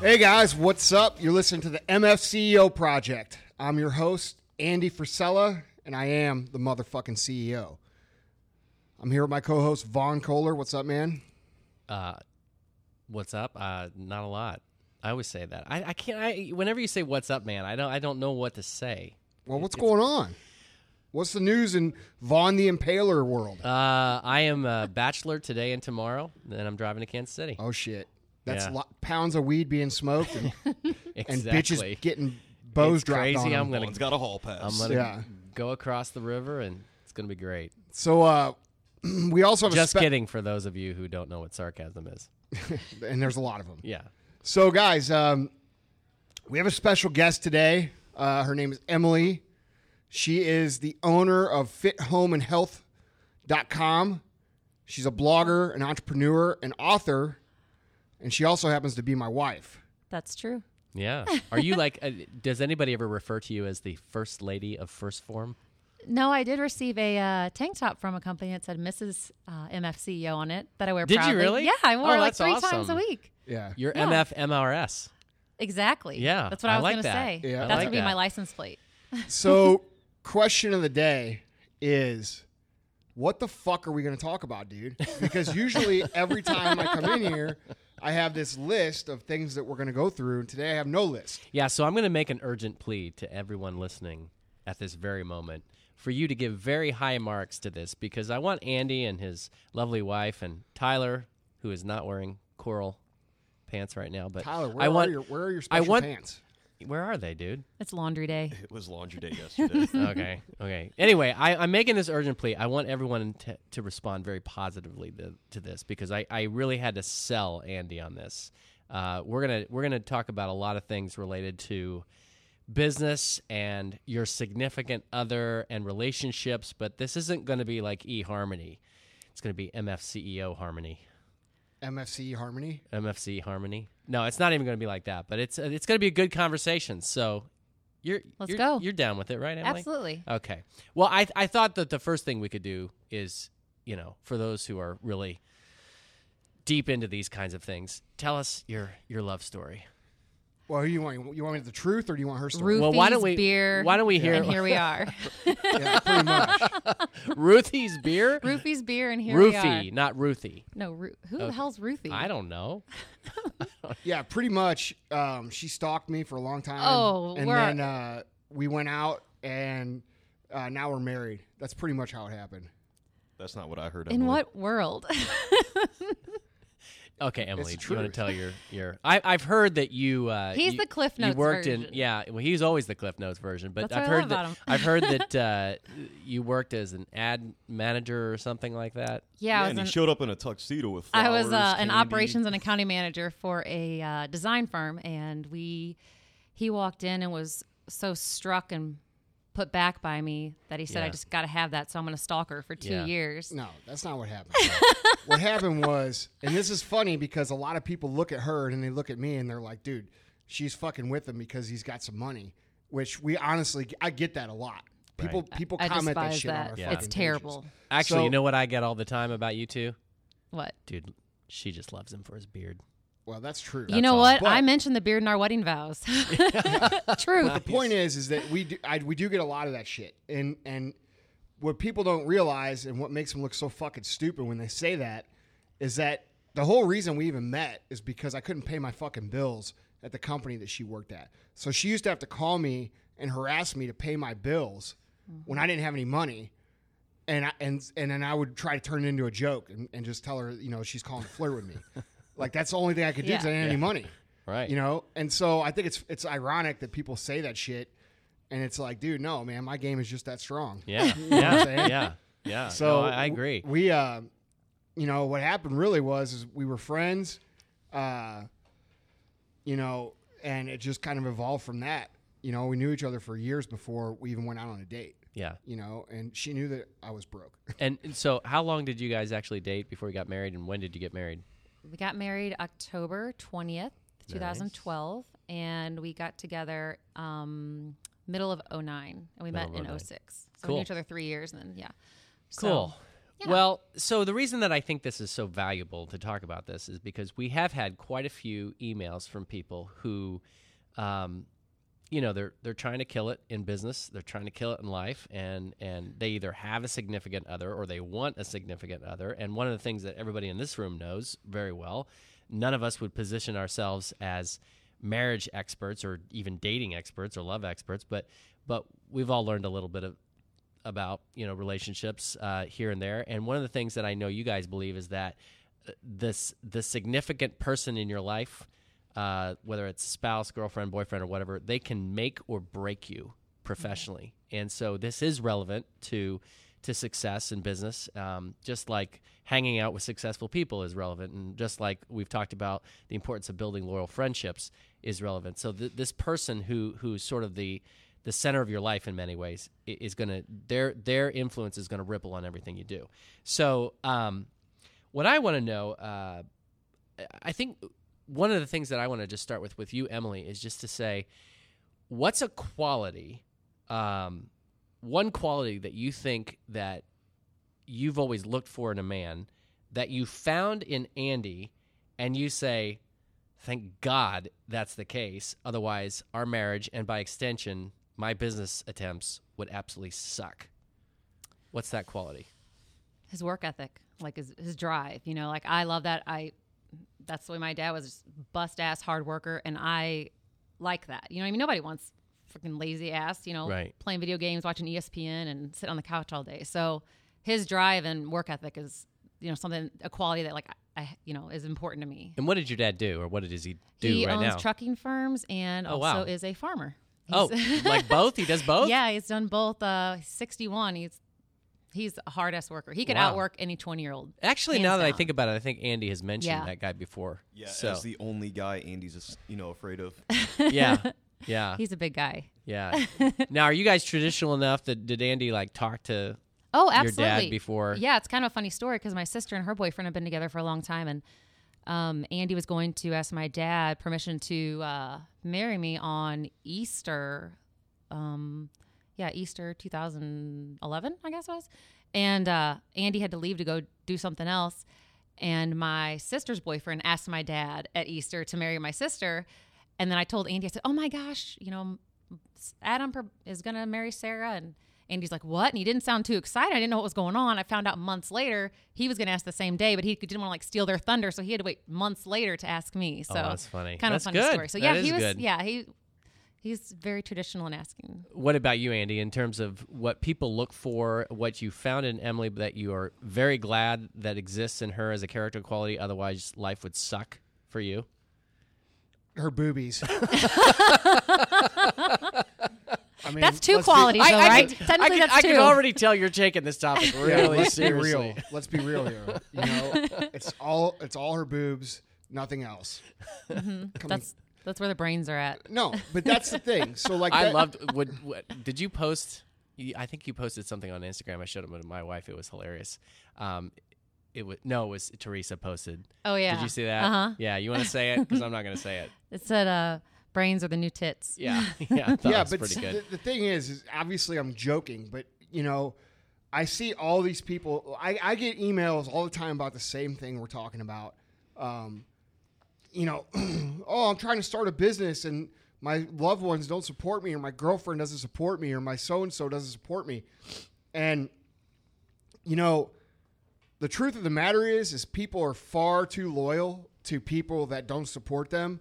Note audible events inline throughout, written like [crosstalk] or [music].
Hey guys, what's up? You're listening to the MFCEO Project. I'm your host, Andy Frisella, and I am the motherfucking CEO. I'm here with my co host, Vaughn Kohler. What's up, man? Uh, what's up? Uh, not a lot. I always say that. I, I can't. I whenever you say "What's up, man," I don't. I don't know what to say. Well, what's going on? What's the news in Vaughn the Impaler world? Uh, I am a bachelor today and tomorrow. Then I'm driving to Kansas City. Oh, shit. That's Yeah. lo- pounds of weed being smoked and, [laughs] and bitches getting bows It's dropped crazy. on them. I'm gonna. One's got a hall pass. I'm gonna Yeah. go across the river, and it's gonna be great. So, uh, [clears throat] we also have Just a spe- kidding. For those of you who don't know what sarcasm is. [laughs] and there's a lot of them. Yeah. So, guys, um, we have a special guest today. Uh, her name is Emily. She is the owner of fithomeandhealth.com. She's a blogger, an entrepreneur, an author, and she also happens to be my wife. That's true. Yeah. Are you like? Uh, does anybody ever refer to you as the first lady of First Form? No, I did receive a uh, tank top from a company that said Mrs. Uh, MFCEO on it that I wear Did you really? Yeah, I Oh, wore it like that's three times a week. Yeah. You're Yeah. MF MRS. Exactly. Yeah, That's what I I, was like going to say. Yeah. That's like going to be that. my license plate. [laughs] So, question of the day is what the fuck are we going to talk about, dude? Because usually every time I come in here, [laughs] I have this list of things that we're going to go through, and today I have no list. Yeah, so I'm going to make an urgent plea to everyone listening at this very moment for you to give very high marks to this because I want Andy and his lovely wife and Tyler, who is not wearing coral pants right now, but Tyler, where, I want are, your, where are your I special want- pants? where are they, dude? It's laundry day. It was laundry day yesterday. [laughs] okay, okay. Anyway, I, I'm making this urgent plea. I want everyone to, to respond very positively to, to this because I, I really had to sell Andy on this. Uh, we're gonna we're gonna talk about a lot of things related to business and your significant other and relationships, but this isn't going to be like eHarmony. It's going to be MFCEO Harmony. MFC Harmony. MFC Harmony. No, it's not even going to be like that, but it's it's going to be a good conversation. So you're Let's you're, go. You're down with it, right, Emily? Absolutely. Okay. Well, I I thought that the first thing we could do is, you know, for those who are really deep into these kinds of things, tell us your your love story. Well, who you want? You want me the truth, or do you want her story? Roofies, Well, why don't we- beer. why don't we hear- And here we are. [laughs] [laughs] yeah, pretty much. [laughs] Ruthie's beer. Ruthie's beer, and here we are. Roofie, not Ruthie. No, Ru- who the hell's Ruthie? I don't know. Yeah, pretty much. Um, she stalked me for a long time. Oh, and we're- then uh, we went out, and uh, now we're married. That's pretty much how it happened. That's not what I heard. In Emily. what world? Okay, Emily, It's do you want to tell your your? I, I've heard that you. Uh, [laughs] He's you- the Cliff Notes. You Notes worked in yeah. Well, he's always the Cliff Notes version, but That's I've what I heard that. [laughs] I've heard that [laughs] uh, you worked as an ad manager or something like that. yeah, Yeah, and was he showed up in a tuxedo with I was uh, an operations and accounting manager for a uh, design firm, and we he walked in and was so struck and put back by me that he said, "I just got to have that, so I'm going to stalk her for two Yeah. years." No, that's not what happened. [laughs] what happened was, and this is funny because a lot of people look at her and they look at me and they're like, dude, she's fucking with him because he's got some money. Which we honestly, I get that a lot. People, Right. people I comment that despise shit on our Yeah. fucking It's pages. terrible. Actually, So- you know what I get all the time about you two, What? dude. She just loves him for his beard. Well, that's true. you know all. what? But- I mentioned the beard in our wedding vows. [laughs] Truth. the point is, is that we do, I, we do get a lot of that shit, and and what people don't realize, and what makes them look so fucking stupid when they say that, is that the whole reason we even met is because I couldn't pay my fucking bills at the company that she worked at. So she used to have to call me and harass me to pay my bills when I didn't have any money. And I, and and then I would try to turn it into a joke and, and just tell her, you know, she's calling to flirt with me. [laughs] like that's the only thing I could do because I Yeah. didn't have any money Right. you know and so i think it's it's ironic that people say that shit and it's like dude no man my game is just that strong Yeah. [laughs] know yeah. Yeah. Yeah. so No, I, I agree. we uh you know what happened really was is we were friends uh you know and it just kind of evolved from that you know we knew each other for years before we even went out on a date Yeah. you know and she knew that i was broke And, and so, how long did you guys actually date before you got married, and when did you get married? We got married October 20th, 2012, and we got together um, middle of 09, and we Middle met in 09. 06. So we knew each other three years, and then, yeah. So- Cool. yeah. Well, so the reason that I think this is so valuable to talk about this is because we have had quite a few emails from people who, um, you know, they're they're trying to kill it in business, they're trying to kill it in life, and and they either have a significant other or they want a significant other. And one of the things that everybody in this room knows very well, none of us would position ourselves as marriage experts or even dating experts or love experts, but but we've all learned a little bit of about you know relationships uh, here and there. And one of the things that I know you guys believe is that uh, this the significant person in your life, uh, whether it's spouse, girlfriend, boyfriend, or whatever, they can make or break you professionally. And so this is relevant to to success in business, um, just like hanging out with successful people is relevant, and just like we've talked about the importance of building loyal friendships is relevant. So th- this person who who's sort of the the center of your life in many ways is going to their their influence is going to ripple on everything you do. So um, what I want to know, uh, I think one of the things that I want to just start with with you, Emily, is just to say, what's a quality, um, one quality that you think that you've always looked for in a man that you found in Andy, and you say, thank God that's the case. Otherwise, our marriage and by extension, my business attempts would absolutely suck. What's that quality? his work ethic, like his, his drive. You know, like I love that. I that's the way my dad was, just bust ass hard worker, and I like that. You know, what I mean, nobody wants freaking lazy ass. You know, Right. playing video games, watching ESPN, and sit on the couch all day. So his drive and work ethic is you know something a quality that like I you know is important to me. And what did your dad do, or what does he do right now? he right owns now? trucking firms and Oh, also wow. is a farmer. oh, like both? He does [laughs] both. yeah, he's done both. Uh, 61. He's he's a hard ass worker. He could Wow. outwork any 20 year old. Actually, now that I think about it, I think Andy has mentioned Yeah. that guy before. Yeah, So as the only guy Andy's just, you know afraid of. [laughs] yeah, [laughs] yeah, He's a big guy. yeah. [laughs] now, are you guys traditional enough that did Andy like talk to? Oh, your absolutely. dad before- Yeah, it's kind of a funny story because my sister and her boyfriend have been together for a long time, and um, Andy was going to ask my dad permission to uh, marry me on Easter. Um, yeah, Easter 2011, I guess it was. And uh, Andy had to leave to go do something else. And my sister's boyfriend asked my dad at Easter to marry my sister. And then I told Andy, I said, "Oh my gosh, you know, Adam is gonna marry Sarah." And Andy's like, "What?" And he didn't sound too excited. I didn't know what was going on. I found out months later he was gonna ask the same day, but he didn't want to like steal their thunder, so he had to wait months later to ask me. So Oh, that's funny. Kind That's of funny good. story. So yeah, is he was. good. Yeah, he he's very traditional in asking. What about you, Andy? In terms of what people look for, what you found in Emily that you are very glad that exists in her as a character quality. Otherwise, life would suck for you. Her boobies. [laughs] I mean, That's two let's be- qualities, though, right? can- Technically, I can, that's I two. can already tell you're taking this topic [laughs] Yeah, really let's be seriously. real. Let's be real here. You know, [laughs] it's all it's all her boobs, nothing else. Mm-hmm. Coming- That's that's where the brains are at. no, but that's the thing. So like, [laughs] I that- loved. Would, what, did you post? I think you posted something on Instagram. I showed it to my wife. It was hilarious. Um, it was no, it was Teresa posted. Oh yeah. Did you see that? Uh huh. Yeah, you want to say it because I'm not going to say it. [laughs] It said, "Uh, brains are the new tits." Yeah, [laughs] yeah, I yeah, was but pretty good. The, the thing is, is obviously I'm joking, but you know, I see all these people. I, I get emails all the time about the same thing we're talking about. Um, you know, [clears throat] oh, I'm trying to start a business and my loved ones don't support me, or my girlfriend doesn't support me, or my so and so doesn't support me, and you know, the truth of the matter is, is people are far too loyal to people that don't support them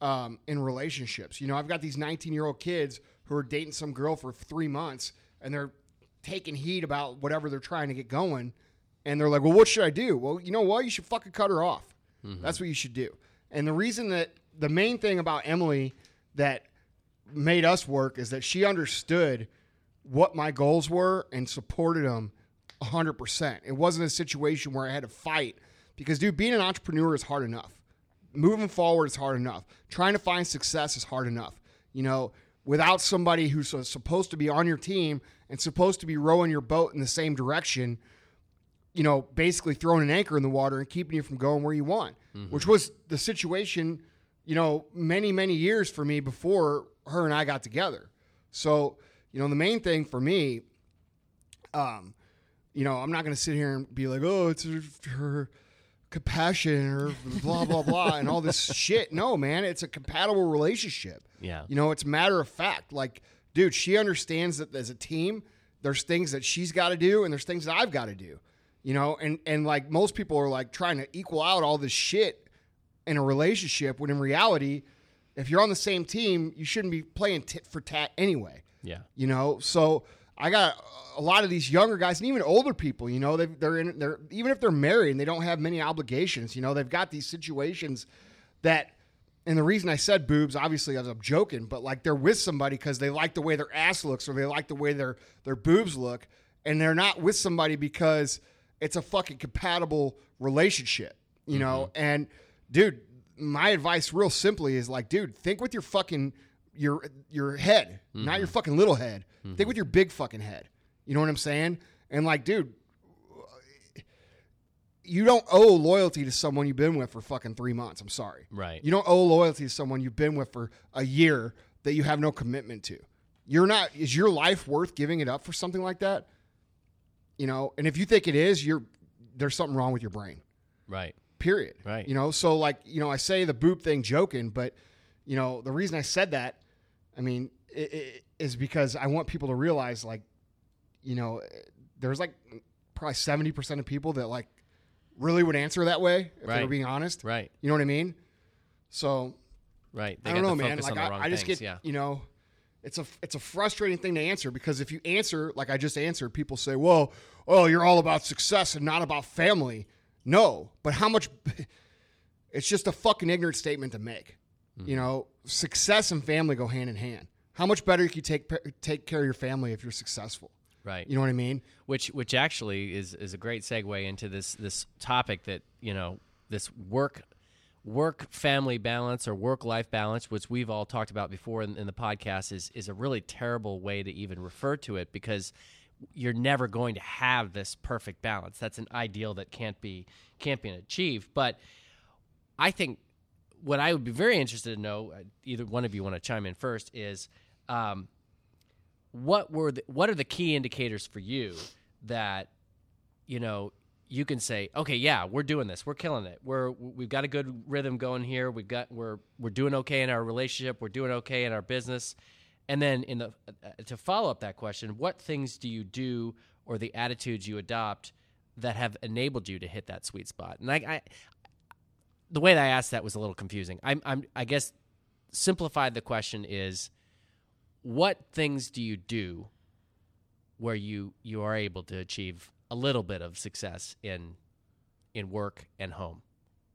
um, in relationships. You know, I've got these 19 year old kids who are dating some girl for three months and they're taking heat about whatever they're trying to get going. And they're like, well, what should I do? Well, you know what? You should fucking cut her off. That's what you should do. And the reason that the main thing about Emily that made us work is that she understood what my goals were and supported them 100%. It wasn't a situation where I had to fight because, dude, being an entrepreneur is hard enough. Moving forward is hard enough. Trying to find success is hard enough. You know, without somebody who's supposed to be on your team and supposed to be rowing your boat in the same direction, you know, basically throwing an anchor in the water and keeping you from going where you want. which was the situation, you know, many many years for me before her and I got together. So, you know, the main thing for me, um, you know, I'm not going to sit here and be like, oh, it's her, her compassion or blah blah blah [laughs] and all this shit. No, man, it's a compatible relationship. Yeah. You know, it's matter of fact. Like, dude, she understands that as a team, there's things that she's got to do and there's things that I've got to do. You know, and and like most people are like trying to equal out all this shit in a relationship when in reality, if you're on the same team, you shouldn't be playing tit for tat anyway Yeah. you know so i got a lot of these younger guys and even older people you know they, they're in they're even if they're married and they don't have many obligations you know they've got these situations that and the reason i said boobs obviously i'm joking but like they're with somebody because they like the way their ass looks or they like the way their their boobs look and they're not with somebody because it's a fucking compatible relationship you know? Mm-hmm. And dude my advice real simply is like dude think with your fucking your your head not your mm-hmm. fucking little head. Think mm-hmm. with your big fucking head. You know what i'm saying? And like dude you don't owe loyalty to someone you've been with for fucking three months. I'm sorry. Right. you don't owe loyalty to someone you've been with for a year that you have no commitment to. You're not is your life worth giving it up for something like that you know and if you think it is you're there's something wrong with your brain Right. period. Right. You know, so like, you know, I say the boop thing joking, but you know, the reason I said that, I mean, i i is because I want people to realize, like, you know, there's like probably seventy percent of people that like really would answer that way if they were being honest. Right. You know what I mean? So Right. They I don't know, man. Like I, I just things. get, yeah. you know, it's a it's a frustrating thing to answer because if you answer like I just answered, people say, "Well, oh, you're all about success and not about family." No, but how much? [laughs] It's just a fucking ignorant statement to make. Mm-hmm. You know, success and family go hand in hand. How much better can you take take care of your family if you're successful? Right. You know what I mean? which which actually is is a great segue into this this topic that you know this work work family balance or work life balance which we've all talked about before in, in the podcast is is a really terrible way to even refer to it because you're never going to have this perfect balance. That's an ideal that can't be can't be achieved. But i think what i would be very interested to know uh, either one of you want to chime in first is um, what were the, what are the key indicators for you that you know you can say okay yeah we're doing this. We're killing it. We're we've got a good rhythm going here. We've got we're we're doing okay in our relationship. We're doing okay in our business. And then in the uh, to follow up that question what things do you do or the attitudes you adopt that have enabled you to hit that sweet spot? And i, I the way that i asked that was a little confusing. I'm, I'm i guess simplified the question is what things do you do where you you are able to achieve a little bit of success in in work and home.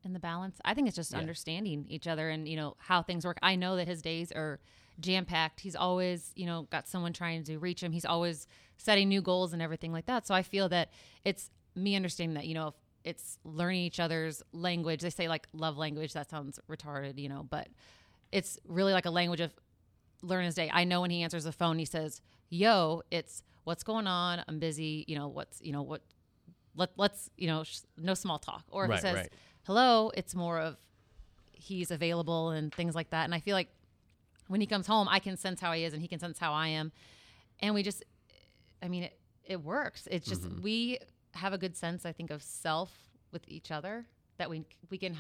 And the balance i think it's just Yeah. understanding each other and you know how things work. I know that his days are jam packed he's always you know got someone trying to reach him. He's always setting new goals and everything like that. So i feel that it's me understanding that you know if it's learning each other's language they say like love language that sounds retarded you know but it's really like a language of learn his day. I know when he answers the phone, he says, "Yo, it's what's going on? I'm busy. You know what's you know what? Let let's you know sh- no small talk." Or if Right, he says, right. "Hello," it's more of he's available and things like that. And I feel like when he comes home, I can sense how he is, and he can sense how I am, and we just, I mean, it it works. It's just Mm-hmm. we have a good sense, I think, of self with each other that we we can.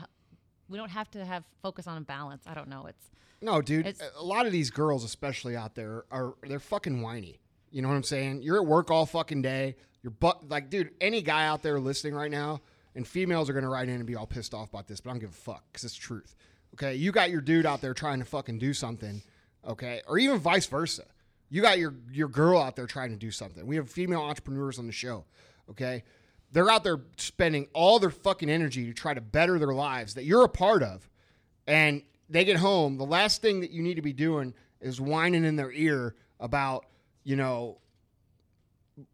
We don't have to have focus on a balance. I don't know. It's No, dude. It's- a lot of these girls, especially out there, are they're fucking whiny. You know what I'm saying? You're at work all fucking day. You're but like, dude. Any guy out there listening right now, and females are gonna write in and be all pissed off about this, but I don't give a fuck because it's truth. Okay, you got your dude out there trying to fucking do something. Okay, or even vice versa. You got your your girl out there trying to do something. We have female entrepreneurs on the show. Okay, they're out there spending all their fucking energy to try to better their lives that you're a part of and they get home, the last thing that you need to be doing is whining in their ear about, you know,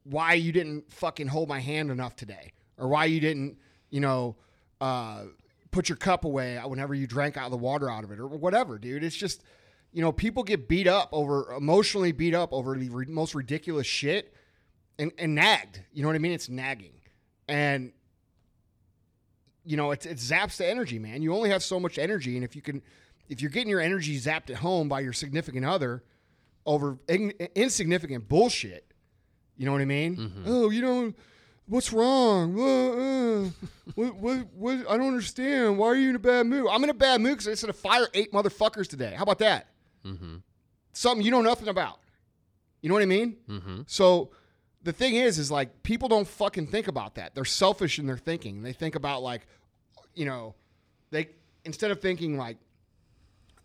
why you didn't fucking hold my hand enough today or why you didn't, you know, uh, put your cup away whenever you drank out of the water out of it or whatever, dude. It's just, you know, people get beat up over, emotionally beat up over the re- most ridiculous shit and, and nagged. You know what I mean? It's nagging. And you know, it, it zaps the energy, man. You only have so much energy, and if you can, if you're getting your energy zapped at home by your significant other over in, insignificant bullshit, you know what I mean? Oh, you know, what's wrong? Uh, uh, what, what, what? I don't understand. Why are you in a bad mood? I'm in a bad mood because I said to fire eight motherfuckers today. How about that? Something you know nothing about. You know what I mean? Mm-hmm. So the thing is, is like people don't fucking think about that. They're selfish in their thinking. They think about like, you know, they instead of thinking like,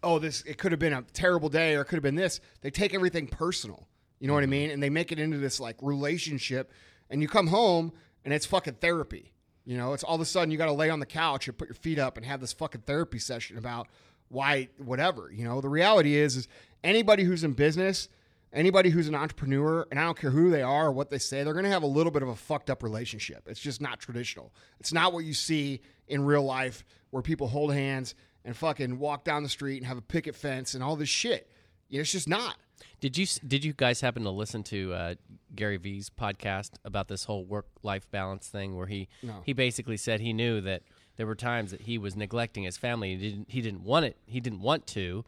oh, this it could have been a terrible day or it could have been this. They take everything personal. You know what I mm-hmm. mean? And they make it into this like relationship. And you come home and it's fucking therapy. You know, it's all of a sudden you got to lay on the couch and put your feet up and have this fucking therapy session about why whatever. You know, the reality is is anybody who's in business, anybody who's an entrepreneur, and I don't care who they are or what they say, they're going to have a little bit of a fucked up relationship. It's just not traditional. It's not what you see in real life where people hold hands and fucking walk down the street and have a picket fence and all this shit. You know, it's just not. Did you did you guys happen to listen to uh, Gary Vee's podcast about this whole work life balance thing, where he No. he basically said he knew that there were times that he was neglecting his family. He didn't he didn't want it. He didn't want to.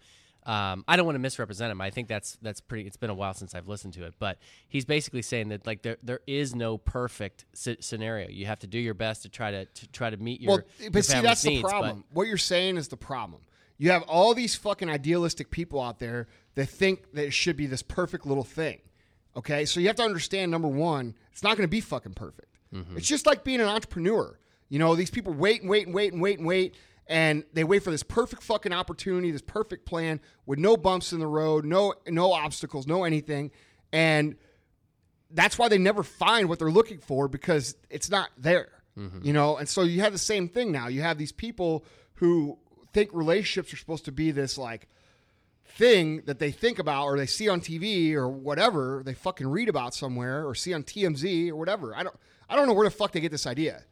Um, I don't want to misrepresent him. I think that's that's pretty. It's been a while since I've listened to it, but he's basically saying that like there there is no perfect s- scenario. You have to do your best to try to, to try to meet your. well, your but see, family's that's the needs, but- problem. What you're saying is the problem. You have all these fucking idealistic people out there that think that it should be this perfect little thing. Okay, so you have to understand number one, it's not going to be fucking perfect. Mm-hmm. It's just like being an entrepreneur. You know, these people wait and wait and wait and wait and wait, and they wait for this perfect fucking opportunity, this perfect plan with no bumps in the road, no no obstacles, no anything, and that's why they never find what they're looking for because it's not there. Mm-hmm. You know, and so you have the same thing now. You have these people who think relationships are supposed to be this like thing that they think about or they see on TV or whatever they fucking read about somewhere or see on TMZ or whatever. I don't I don't know where the fuck they get this idea.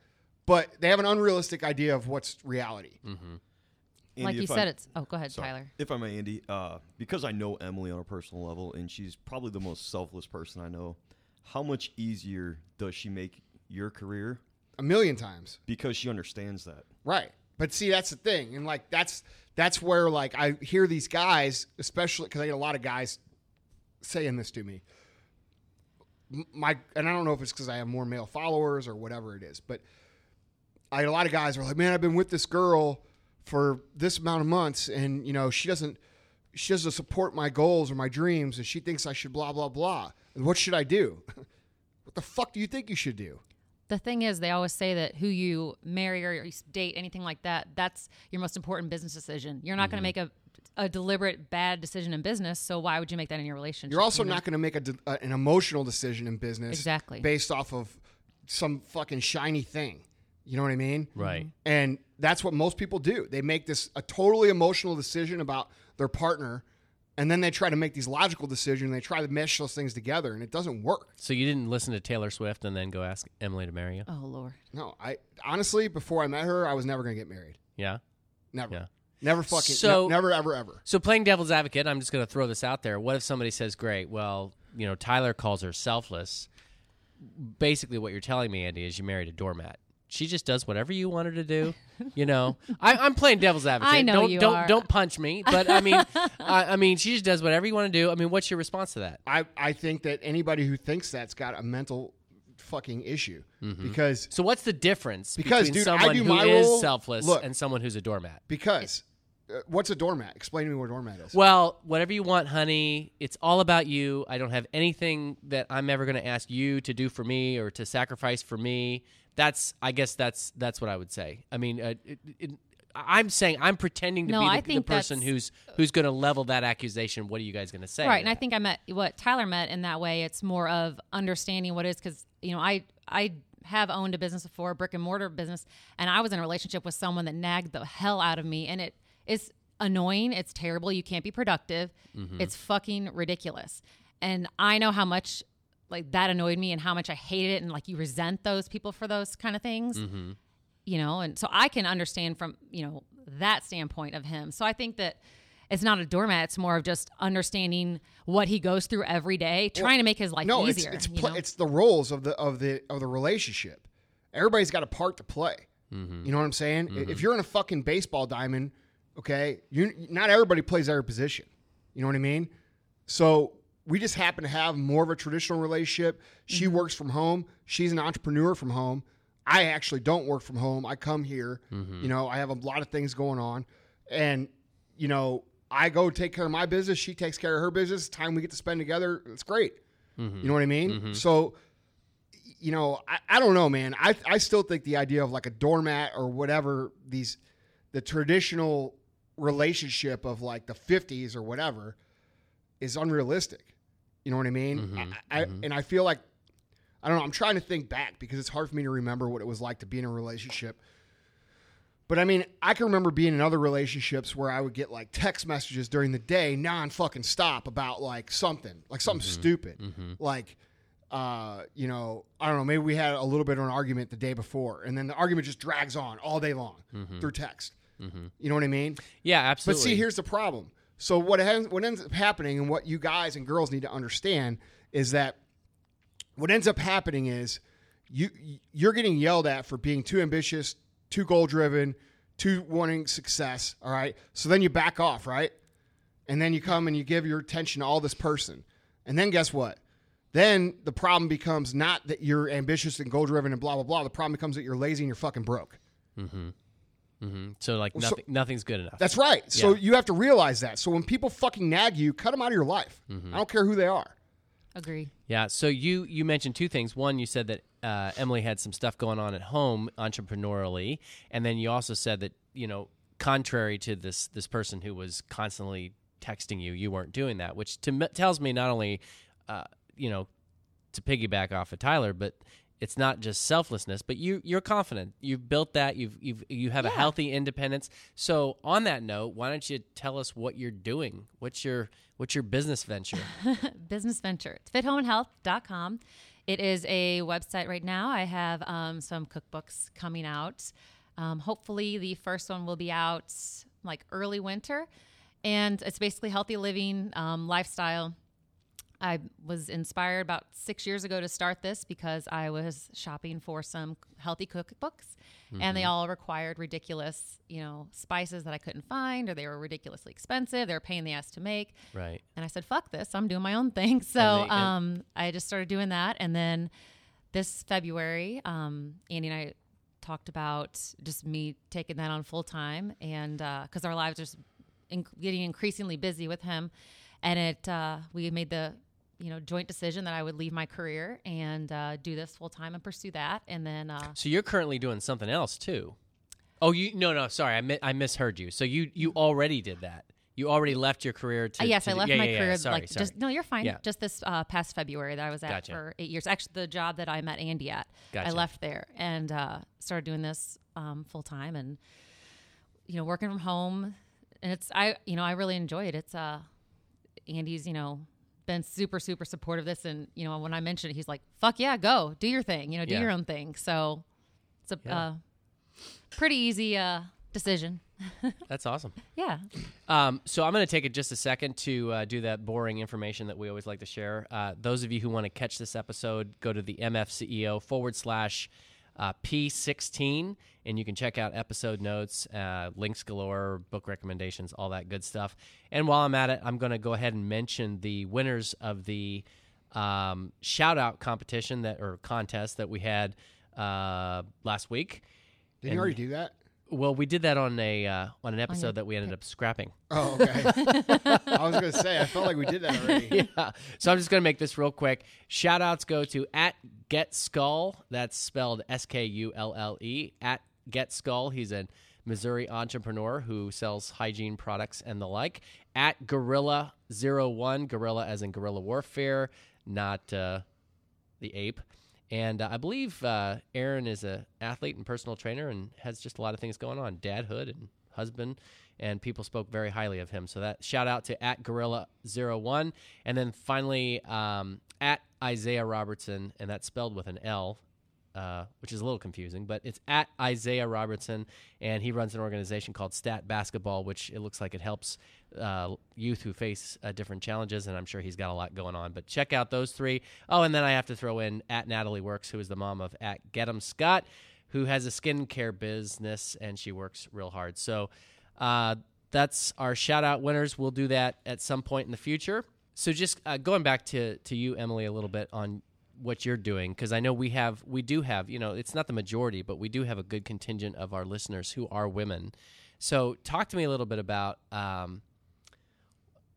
But they have an unrealistic idea of what's reality. Andy, like you if I- said, it's. Oh, go ahead, Sorry. Tyler. If I may, Andy, uh, because I know Emily on a personal level, and she's probably the most selfless person I know. How much easier does she make your career A million times. because she understands that? Right. But see, that's the thing, and like that's that's where like I hear these guys, especially because I get a lot of guys saying this to me. My and I don't know if it's because I have more male followers or whatever it is, but I had a lot of guys are like, "Man, I've been with this girl for this amount of months, and you know she doesn't she doesn't support my goals or my dreams, and she thinks I should blah blah blah. And what should I do? [laughs] what the fuck do you think you should do? The thing is, they always say that who you marry or you date, anything like that, that's your most important business decision. You're not going to make a a deliberate bad decision in business. So why would you make that in your relationship? You're also you know? not going to make a, de- uh, an emotional decision in business Exactly. based off of some fucking shiny thing. You know what I mean? Right. And that's what most people do. They make this a totally emotional decision about their partner, and then they try to make these logical decisions. And they try to mesh those things together, and it doesn't work. So you didn't listen to Taylor Swift and then go ask Emily to marry you? Oh Lord. No, I honestly, before I met her, I was never going to get married. Yeah. Never. Yeah. Never fucking. So- ne- never, ever, ever. So playing devil's advocate, I'm just going to throw this out there. What if somebody says, "Great, well, you know, Tyler calls her selfless." Basically, what you're telling me, Andy, is you married a doormat. She just does whatever you want her to do. You know, I, I'm playing devil's [laughs] advocate. I know don't you don't are. don't punch me. But I mean, [laughs] I, I mean, she just does whatever you want to do. I mean, what's your response to that? I, I think that anybody who thinks that's got a mental fucking issue because So what's the difference Because, between dude, I someone do who my is role- selfless look. and someone who's a doormat? because uh, what's a doormat? Explain to me what a doormat is. Well, whatever you want, honey. It's all about you. I don't have anything that I'm ever going to ask you to do for me or to sacrifice for me. That's, I guess, that's that's what I would say. I mean, uh, it, it, I'm saying I'm pretending to No, be I the, the person who's who's going to level that accusation. What are you guys going to say? Right, and I think I met what Tyler met in that way. It's more of understanding what is because you know I I have owned a business before, a brick and mortar business, and I was in a relationship with someone that nagged the hell out of me, and it is annoying. It's terrible. You can't be productive. It's fucking ridiculous, and I know how much like that annoyed me and how much I hated it, and like you resent those people for those kind of things mm-hmm. you know and so i can understand from you know that standpoint of him so i think that it's not a doormat it's more of just understanding what he goes through every day trying to make his life no, easier it's it's you know? it's the roles of the of the of the relationship. Everybody's got a part to play. Mm-hmm. You know what I'm saying? If mm-hmm. you're in a fucking baseball diamond, okay, you not everybody plays every position. You know what I mean? So we just happen to have more of a traditional relationship. She mm-hmm. works from home. She's an entrepreneur from home. I actually don't work from home. I come here. Mm-hmm. You know, I have a lot of things going on, and you know, I go take care of my business. She takes care of her business. Time we get to spend together, it's great. Mm-hmm. You know what I mean? So you know, I, I don't know, man. I I still think the idea of like a doormat or whatever these the traditional relationship of like the 50s or whatever is unrealistic. You know what I mean? Mm-hmm. I, I, And I feel like I don't know. I'm trying to think back because it's hard for me to remember what it was like to be in a relationship. But I mean, I can remember being in other relationships where I would get like text messages during the day, non fucking stop about like something, like something mm-hmm. stupid. Like, uh, you know, I don't know, maybe we had a little bit of an argument the day before, and then the argument just drags on all day long through text. You know what I mean? Yeah, absolutely. But see, here's the problem. So what ends, what ends up happening, and what you guys and girls need to understand is that what ends up happening is you you're getting yelled at for being too ambitious, too goal driven, too wanting success. All right, so then you back off, right? And then you come and you give your attention to all this person, and then guess what? Then the problem becomes not that you're ambitious and goal driven and blah blah blah. The problem becomes that you're lazy and you're fucking broke. Mm-hmm. Mhm. So like so- nothing, nothing's good enough. That's right. So Yeah. you have to realize that. So when people fucking nag you, cut them out of your life. I don't care who they are. Agree. Yeah. So you you mentioned two things. One, you said that uh, Emily had some stuff going on at home entrepreneurially, and then you also said that you know, contrary to this this person who was constantly texting you, you weren't doing that, which to me, tells me not only uh, you know to piggyback off of Tyler, but it's not just selflessness, but you you're confident. You've built that. You've you've you have a healthy independence. So on that note, why don't you tell us what you're doing? What's your what's your business venture? [laughs] business venture. It's fithomeandhealth.com. It is a website right now. I have um, some cookbooks coming out. Um, hopefully, the first one will be out like early winter. And it's basically healthy living, um, lifestyle. I was inspired about six years ago to start this because I was shopping for some healthy cookbooks, and they all required ridiculous, you know, spices that I couldn't find, or they were ridiculously expensive. They were in the ass to make. right. And I said, fuck this. I'm doing my own thing. [laughs] So they- um, I just started doing that. And then this February, um, Andy and I talked about just me taking that on full time. And because our lives are just in- getting increasingly busy with him. And it, uh, we made the, you know, joint decision that I would leave my career and uh, do this full time and pursue that. And then, uh, So you're currently doing something else too. Oh, you no no sorry I mi- I misheard you. So you you already did that. You already left your career to. Uh, yes, to I left yeah, my yeah, yeah, career Sorry, like sorry. just no, you're fine. Yeah. Just this uh, past February that I was at Gotcha. for eight years. Actually, the job that I met Andy at, I left there and uh, started doing this um, full time and you know working from home. And it's I you know I really enjoy it. It's uh Andy's you know been super super supportive of this and you know when I mentioned it he's like fuck yeah go do your thing you know do Yeah. your own thing. So it's a Yeah. uh, pretty easy uh, decision. [laughs] That's awesome. Yeah. Um, so I'm going to take it just a second to uh, do that boring information that we always like to share. Uh, those of you who want to catch this episode, go to the MFCEO forward slash uh, P16, and you can check out episode notes, uh, links galore, book recommendations, all that good stuff. And while I'm at it, I'm going to go ahead and mention the winners of the um, shout out competition that or contest that we had uh, last week. Didn't you already do that? Well, we did that on a uh, on an episode that we ended up scrapping. Oh, okay. [laughs] [laughs] I was gonna say I felt like we did that already. [laughs] yeah. So I'm just going to make this real quick. Shout outs go to at Get Skull. That's spelled S K U L L E. At Get Skull. He's a Missouri entrepreneur who sells hygiene products and the like. At Gorilla Zero One. Gorilla as in guerrilla warfare, not uh, the ape. And uh, I believe uh, Aaron is a athlete and personal trainer and has just a lot of things going on, dadhood and husband, and people spoke very highly of him. So that shout out to at Gorilla Zero One, and then finally um, at Isaiah Robertson, and that's spelled with an L. Uh, which is a little confusing, but it's at Isaiah Robertson, and he runs an organization called Stat Basketball, which it looks like it helps uh, youth who face uh, different challenges, and I'm sure he's got a lot going on. But check out those three. Oh, and then I have to throw in at Natalie Works, who is the mom of at Get 'em Scott, who has a skincare business and she works real hard. So uh, that's our shout out winners. We'll do that at some point in the future. So just uh, going back to to you, Emily, a little bit on what you're doing because I know we have we do have you know it's not the majority, but we do have a good contingent of our listeners who are women. So talk to me a little bit about um,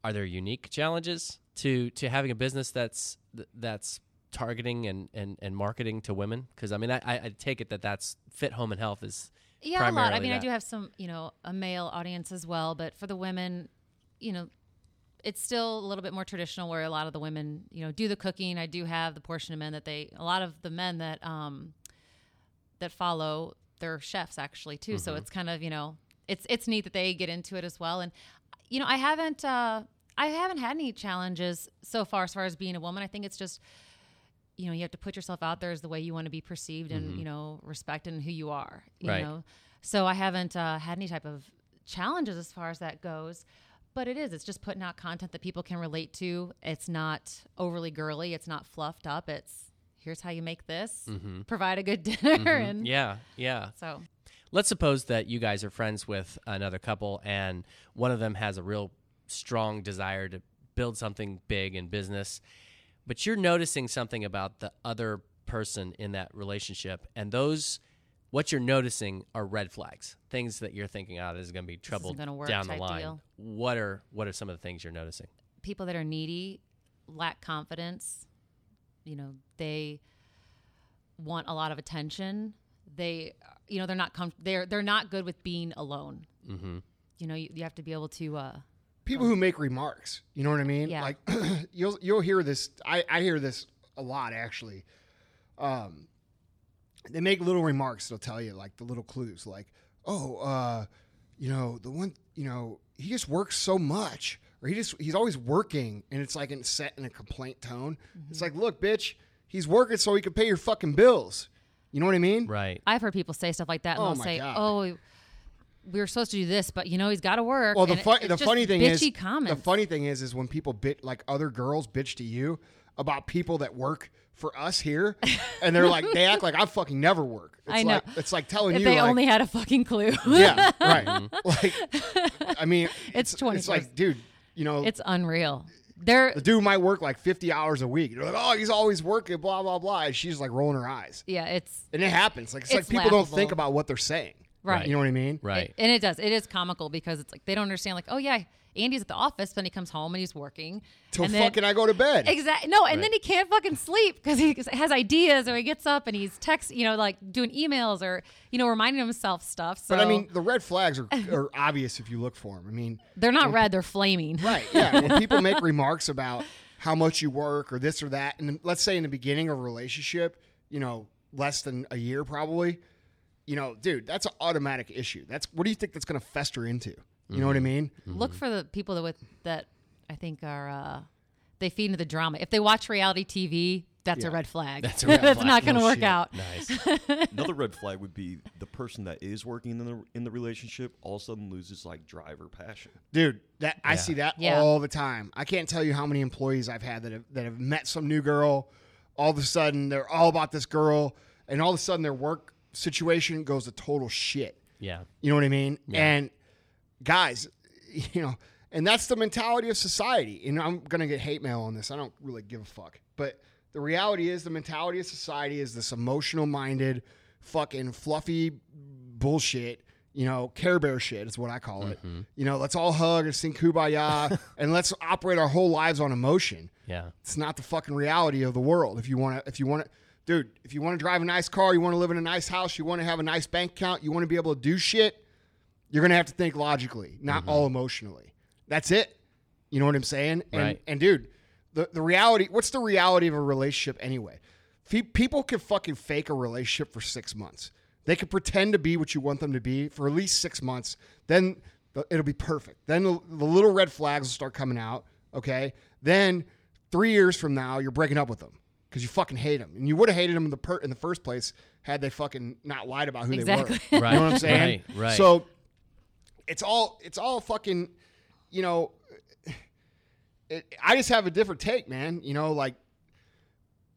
are there unique challenges to to having a business that's that's targeting and and, and marketing to women because i mean I, I take it that that's fit home and health is Yeah, a lot. I mean, I do have some, you know, a male audience as well, but for the women, you know, it's still a little bit more traditional where a lot of the women, you know, do the cooking. I do have the portion of men that they, a lot of the men that, um, that follow, they're chefs actually too. So it's kind of, you know, it's, it's neat that they get into it as well. And, you know, I haven't, uh, I haven't had any challenges so far as far as being a woman. I think it's just, you know, you have to put yourself out there as the way you want to be perceived and, you know, respect and who you are, you Right. know? So I haven't uh, had any type of challenges as far as that goes. But it is, it's just putting out content that people can relate to. It's not overly girly, it's not fluffed up. It's here's how you make this, mm-hmm. provide a good [laughs] dinner. Mm-hmm. And yeah yeah so, let's suppose that you guys are friends with another couple and one of them has a real strong desire to build something big in business but you're noticing something about the other person in that relationship and those what you're noticing are red flags things that you're thinking out is going to be trouble down the line deal. what are what are some of the things you're noticing people that are needy lack confidence. You know, they want a lot of attention. They, you know, they're not com- they're they're not good with being alone. Mm-hmm. You know, you, you have to be able to. Uh, people who make remarks. You know what I mean? Yeah. Like [clears throat] you'll you'll hear this. I I hear this a lot actually. Um, they make little remarks. They'll tell you like the little clues, like, oh, uh, you know, the one, you know, he just works so much, or he just he's always working, and it's like in, set in a complaint tone. It's like, look, bitch, he's working so he can pay your fucking bills. You know what I mean? right I've heard people say stuff like that, and Oh they'll my say, God. "Oh, we were supposed to do this, but you know, he's got to work." Well, the and it- the funny thing bitchy is, comments. the funny thing is, is when people bit like other girls bitch to you about people that work for us here, and they're like, they act like I fucking never work. [laughs] It's I know. Like, it's like telling if you, they like, only had a fucking clue. yeah, right. [laughs] Like, mm-hmm. I mean, It's It's 21st. like, dude, you know, it's unreal. They're the dude might work like fifty hours a week. You're like, oh, he's always working, blah blah blah. And she's like rolling her eyes, yeah, it's and it happens. Like, it's, like It's people don't think about what they're saying. right. You know what I mean? right It- and it does. It is comical because it's like they don't understand. Like, oh yeah, Andy's at the office, then he comes home and he's working. Till then, fucking I go to bed. Exactly. No, and Right. then he can't fucking sleep because he has ideas, or he gets up and he's text, you know, like doing emails or you know, reminding himself stuff. So But I mean, the red flags are, are [laughs] obvious if you look for them. I mean, they're not red; they're flaming. Right. Yeah. when [laughs] people make remarks about how much you work or this or that, and let's say in the beginning of a relationship, you know, less than a year probably, you know, dude, that's an automatic issue. That's what do you think that's going to fester into? You know what I mean? Look for the people that with that I think are uh, they feed into the drama. If they watch reality TV, that's a red flag. That's a [laughs] red That's flag. not going to No work shit. out. nice [laughs] Another red flag would be the person that is working in the in the relationship all of a sudden loses like drive or passion. Dude, that I see that Yeah. all the time. I can't tell you how many employees I've had that have that have met some new girl. All of a sudden, they're all about this girl, and all of a sudden, their work situation goes to total shit. yeah You know what I mean? Yeah. And guys, [laughs] you know, and that's the mentality of society. And I'm gonna get hate mail on this. I don't really give a fuck. But the reality is, the mentality of society is this emotional minded, fucking fluffy bullshit. You know, Care Bear shit is what I call it. Mm-hmm. You know, let's all hug and sing kumbaya [laughs] and let's operate our whole lives on emotion. yeah It's not the fucking reality of the world. If you want to, if you want to, dude, if you want to drive a nice car, you want to live in a nice house, you want to have a nice bank account, you want to be able to do shit, you're gonna have to think logically, not mm-hmm. all emotionally. That's it. You know what I'm saying? And Right. and dude, the the reality. What's the reality of a relationship anyway? People can fucking fake a relationship for six months. They can pretend to be what you want them to be for at least six months. Then it'll be perfect. Then the, the little red flags will start coming out. Okay. Then three years from now, you're breaking up with them because you fucking hate them, and you would have hated them in the per- in the first place had they fucking not lied about who Exactly. they were. Right. You know what I'm saying? Right, right. So it's all it's all fucking, you know. It, I just have a different take, man. You know, like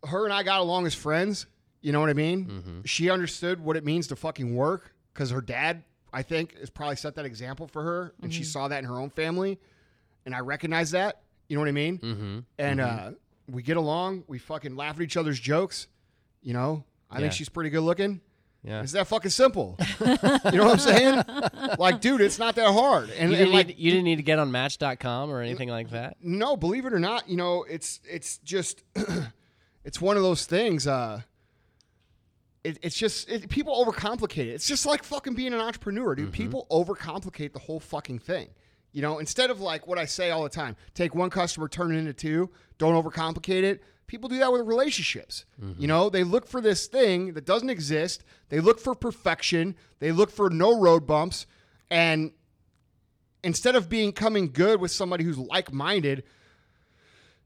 her and I got along as friends, You know what I mean? Mm-hmm. She understood what it means to fucking work because her dad, I think, has probably set that example for her, and she saw that in her own family, and I recognize that. You know what I mean? Mm-hmm. And uh, we get along. We fucking laugh at each other's jokes. You know, I Yeah. think she's pretty good looking. Yeah. It's that fucking simple. [laughs] you know what I'm saying? Like, dude, it's not that hard. And, You didn't, like, need, you didn't need to get on Match.com or anything like that. no, believe it or not, you know, it's it's just [clears throat] it's one of those things. Uh, it, it's just it, people overcomplicate it. It's just like fucking being an entrepreneur, dude. People overcomplicate the whole fucking thing. You know, instead of like what I say all the time, take one customer, turn it into two. Don't overcomplicate it. People do that with relationships. You know, they look for this thing that doesn't exist. They look for perfection. They look for no road bumps, and instead of being coming good with somebody who's like-minded,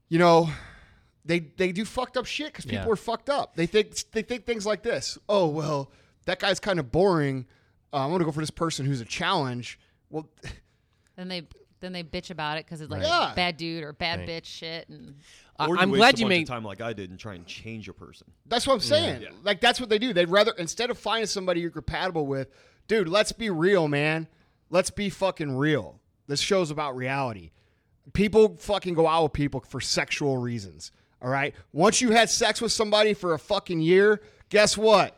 you know, they they do fucked up shit because people Yeah. are fucked up. They think they think things like this. Oh well, that guy's kind of boring. Uh, I'm gonna go for this person who's a challenge. Well, Then they then they bitch about it because it's like Yeah. bad dude or bad Right. bitch shit and I- Or I'm waste glad a you bunch made. time like I did and try and change a person. that's what I'm saying. Yeah. Like that's what they do. They'd rather instead of finding somebody you're compatible with, dude. Let's be real, man. Let's be fucking real. This show's about reality. People fucking go out with people for sexual reasons. All right. Once you had sex with somebody for a fucking year, guess what?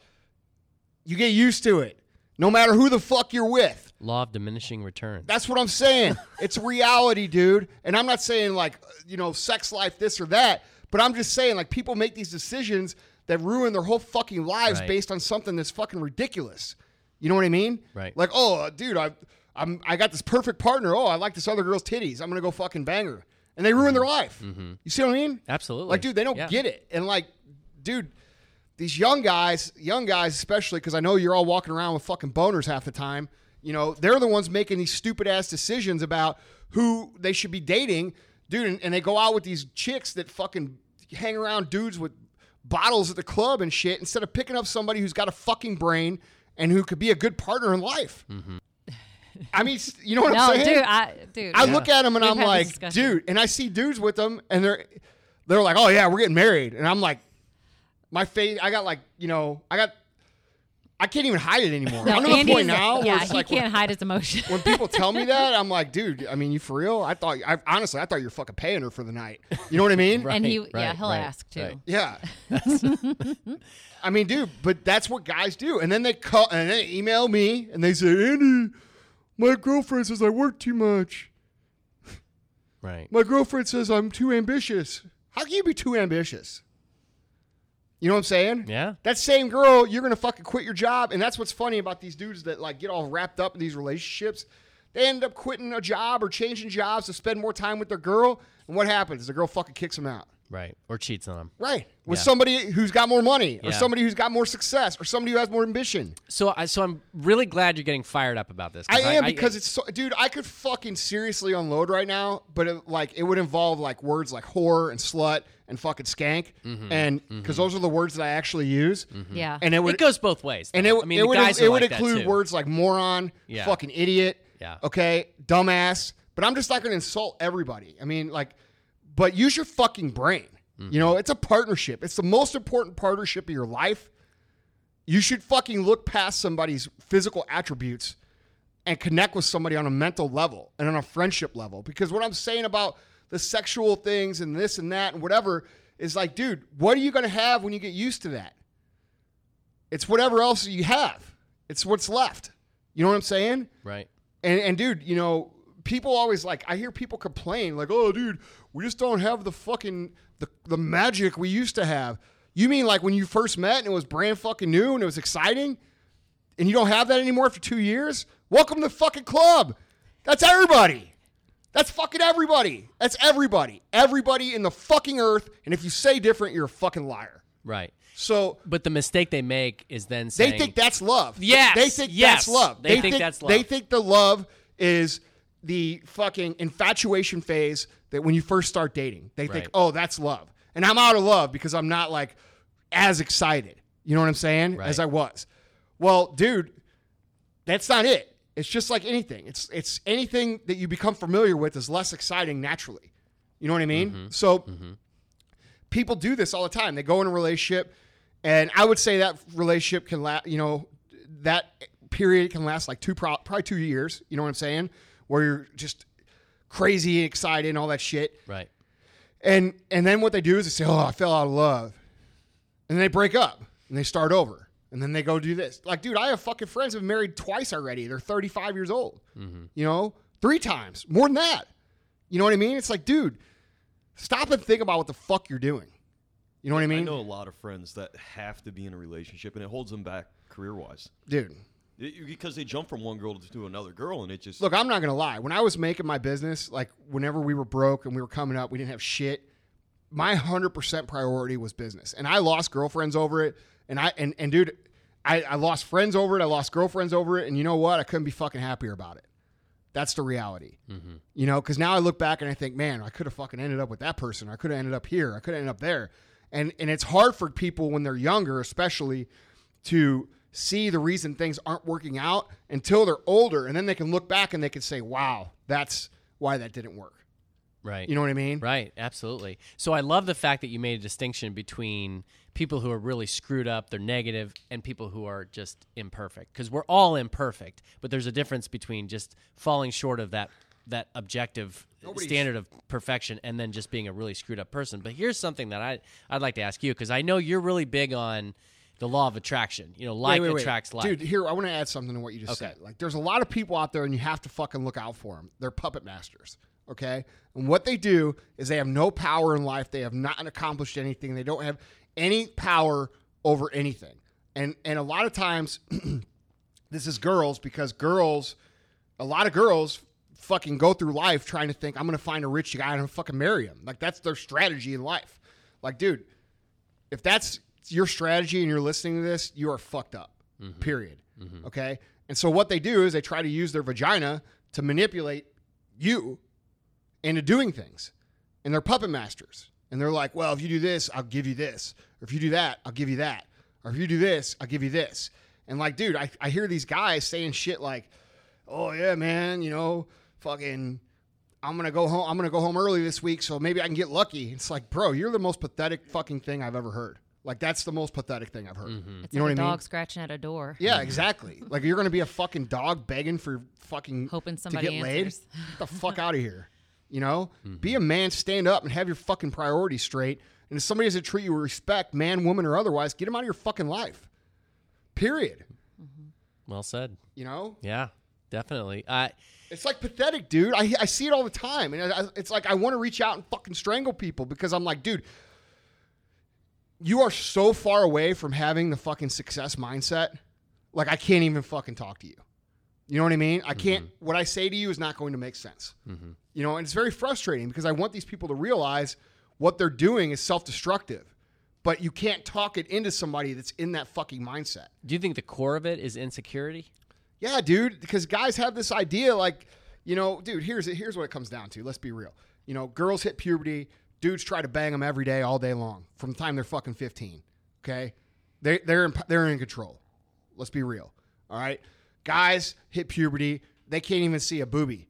You get used to it. No matter who the fuck you're with. Law of diminishing returns. That's what I'm saying. it's reality, dude. And I'm not saying like, you know, sex life, this or that, but I'm just saying like people make these decisions that ruin their whole fucking lives Right. based on something that's fucking ridiculous. You know what I mean? Right. Like, oh, uh, dude, I, I'm, I got this perfect partner. Oh, I like this other girl's titties. I'm gonna go fucking bang her, and they ruin their life. You see what I mean? Absolutely. Like, dude, they don't Yeah. get it. And like, dude, these young guys, young guys especially, because I know you're all walking around with fucking boners half the time. You know, they're the ones making these stupid ass decisions about who they should be dating, dude. And, and they go out with these chicks that fucking hang around dudes with bottles at the club and shit instead of picking up somebody who's got a fucking brain and who could be a good partner in life. Mm-hmm. I mean, you know what no, I'm saying? dude, I dude. I yeah. look at them and We've I'm like, dude, and I see dudes with them, and they're they're like, oh yeah, we're getting married, and I'm like, my face, I got like, you know, I got, I can't even hide it anymore. No, I'm to the Andy's- point now Yeah, it's he like can't when, hide his emotion. when people tell me [laughs] that, I'm like, dude, I mean, you for real? I thought, I honestly, I thought you were fucking paying her for the night. You know what I mean? Right, and he, right, yeah, he'll right, ask too. right. Yeah. [laughs] I mean, dude, but that's what guys do. And then they call and they email me and they say, Andy, my girlfriend says I work too much. Right. My girlfriend says I'm too ambitious. How can you be too ambitious? You know what I'm saying? Yeah. That same girl, you're gonna fucking quit your job, and that's what's funny about these dudes that like get all wrapped up in these relationships. They end up quitting a job or changing jobs to spend more time with their girl, and what happens? The girl fucking kicks them out. Right. Or cheats on them. Right. With Yeah. somebody who's got more money, or Yeah. somebody who's got more success, or somebody who has more ambition. So I so I'm really glad you're getting fired up about this. I am because it's so, dude. I could fucking seriously unload right now, but it, like it would involve like words like whore and slut and fucking skank, Mm-hmm. and because those are the words that I actually use, Yeah. and it would it goes both ways. and it, would- I mean, it would guys it would like include words like moron, Yeah. fucking idiot, Yeah. okay, dumbass. But I'm just not going to insult everybody. I mean, like, but use your fucking brain. Mm-hmm. You know, it's a partnership. It's the most important partnership of your life. You should fucking look past somebody's physical attributes and connect with somebody on a mental level and on a friendship level. Because what I'm saying about the sexual things and this and that and whatever is like, dude, what are you going to have when you get used to that? It's whatever else you have. It's what's left. You know what I'm saying? Right. And and dude, you know, people always like I hear people complain like, "Oh, dude, we just don't have the fucking the the magic we used to have." You mean like when you first met and it was brand fucking new and it was exciting? And you don't have that anymore after 2 years? Welcome to the fucking club. That's everybody. That's fucking everybody. That's everybody. Everybody in the fucking earth. And if you say different, you're a fucking liar. Right. So But the mistake they make is then they think that's love. Yes, They think yes. that's love. They think that's love. They think the love is the fucking infatuation phase that when you first start dating. They think, oh, that's love. And I'm out of love because I'm not like as excited. You know what I'm saying? As Right. I was. Well, dude, that's not it. It's just like anything. It's it's anything that you become familiar with is less exciting naturally. You know what I mean? Mm-hmm. So people do this all the time. They go in a relationship And I would say that relationship can last, you know, that period can last like two, probably two years. You know what I'm saying? Where you're just crazy and excited and all that shit. Right. And and then what they do is they say, "Oh, I fell out of love," and they break up and they start over, and then they go do this. Like, dude, I have fucking friends who've married twice already. They're 35 years old. Mm-hmm. You know, three times, more than that. You know what I mean? It's like, dude, stop and think about what the fuck you're doing. You know what I mean? I know a lot of friends that have to be in a relationship, and it holds them back career wise. dude? because they jump from one girl to another girl, and it just Look, I'm not gonna lie. When I was making my business, like whenever we were broke and we were coming up, we didn't have shit. My hundred percent priority was business, and I lost girlfriends over it. And I and and dude, I, I lost friends over it. I lost girlfriends over it. And you know what? I couldn't be fucking happier about it. That's the reality. Mm-hmm. You know, because now I look back and I think, man, I could have fucking ended up with that person. I could have ended up here. I could have ended up there. And and it's hard for people when they're younger, especially, to see the reason things aren't working out until they're older, and then they can look back and they can say, "Wow, that's why that didn't work." Right. You know what I mean? Right, absolutely. So I love the fact that you made a distinction between people who are really screwed up, they're negative, and people who are just imperfect. Because we're all imperfect, but there's a difference between just falling short of that that objective Nobody's- standard of perfection and then just being a really screwed up person. But here's something that I I'd like to ask you because I know you're really big on the law of attraction. You know, like Wait, wait, wait. attracts like. Dude, here I want to add something to what you just Okay. said. Like, there's a lot of people out there, and you have to fucking look out for them. They're puppet masters. Okay, and what they do is they have no power in life. They have not accomplished anything. They don't have any power over anything. And and a lot of times, [clears throat] this is girls because girls, a lot of girls fucking go through life trying to think I'm gonna find a rich guy and I'm fucking marry him. Like that's their strategy in life. Like, dude, if that's your strategy and you're listening to this, you are fucked up. Mm-hmm. Period. Mm-hmm. Okay. And so what they do is they try to use their vagina to manipulate you into doing things, and they're puppet masters. And they're like, well, if you do this, I'll give you this, or if you do that, I'll give you that, or if you do this, I'll give you this. And like, dude, I, I hear these guys saying shit like, oh yeah, man, you know, fucking. I'm gonna go home. I'm gonna go home early this week, so maybe I can get lucky. It's like, bro, you're the most pathetic fucking thing I've ever heard. Like that's the most pathetic thing I've heard. Mm-hmm. It's You know like what a I mean? dog scratching at a door. Yeah, exactly. like you're gonna be a fucking dog begging for fucking [laughs] Hoping somebody to get laid. Get the fuck [laughs] out of here. You know, be a mm-hmm. man, stand up, and have your fucking priorities straight. And if somebody doesn't treat you with respect, man, woman, or otherwise, get them out of your fucking life. Period. Mm-hmm. well said. You know, Yeah, definitely. I it's like pathetic, dude. I, I see it all the time, and I, it's like I want to reach out and fucking strangle people because I'm like, dude, you are so far away from having the fucking success mindset. Like I can't even fucking talk to you. You know what I mean? I can't. Mm-hmm. What I say to you is not going to make sense. You know, and it's very frustrating because I want these people to realize what they're doing is self-destructive. But you can't talk it into somebody that's in that fucking mindset. do you think the core of it is insecurity? Yeah, dude, because guys have this idea like, you know, dude, here's here's what it comes down to. Let's be real. You know, girls hit puberty, dudes try to bang them every day all day long from the time they're fucking 15. Okay? They they're in, they're in control. Let's be real. All right? Guys hit puberty, they can't even see a booby.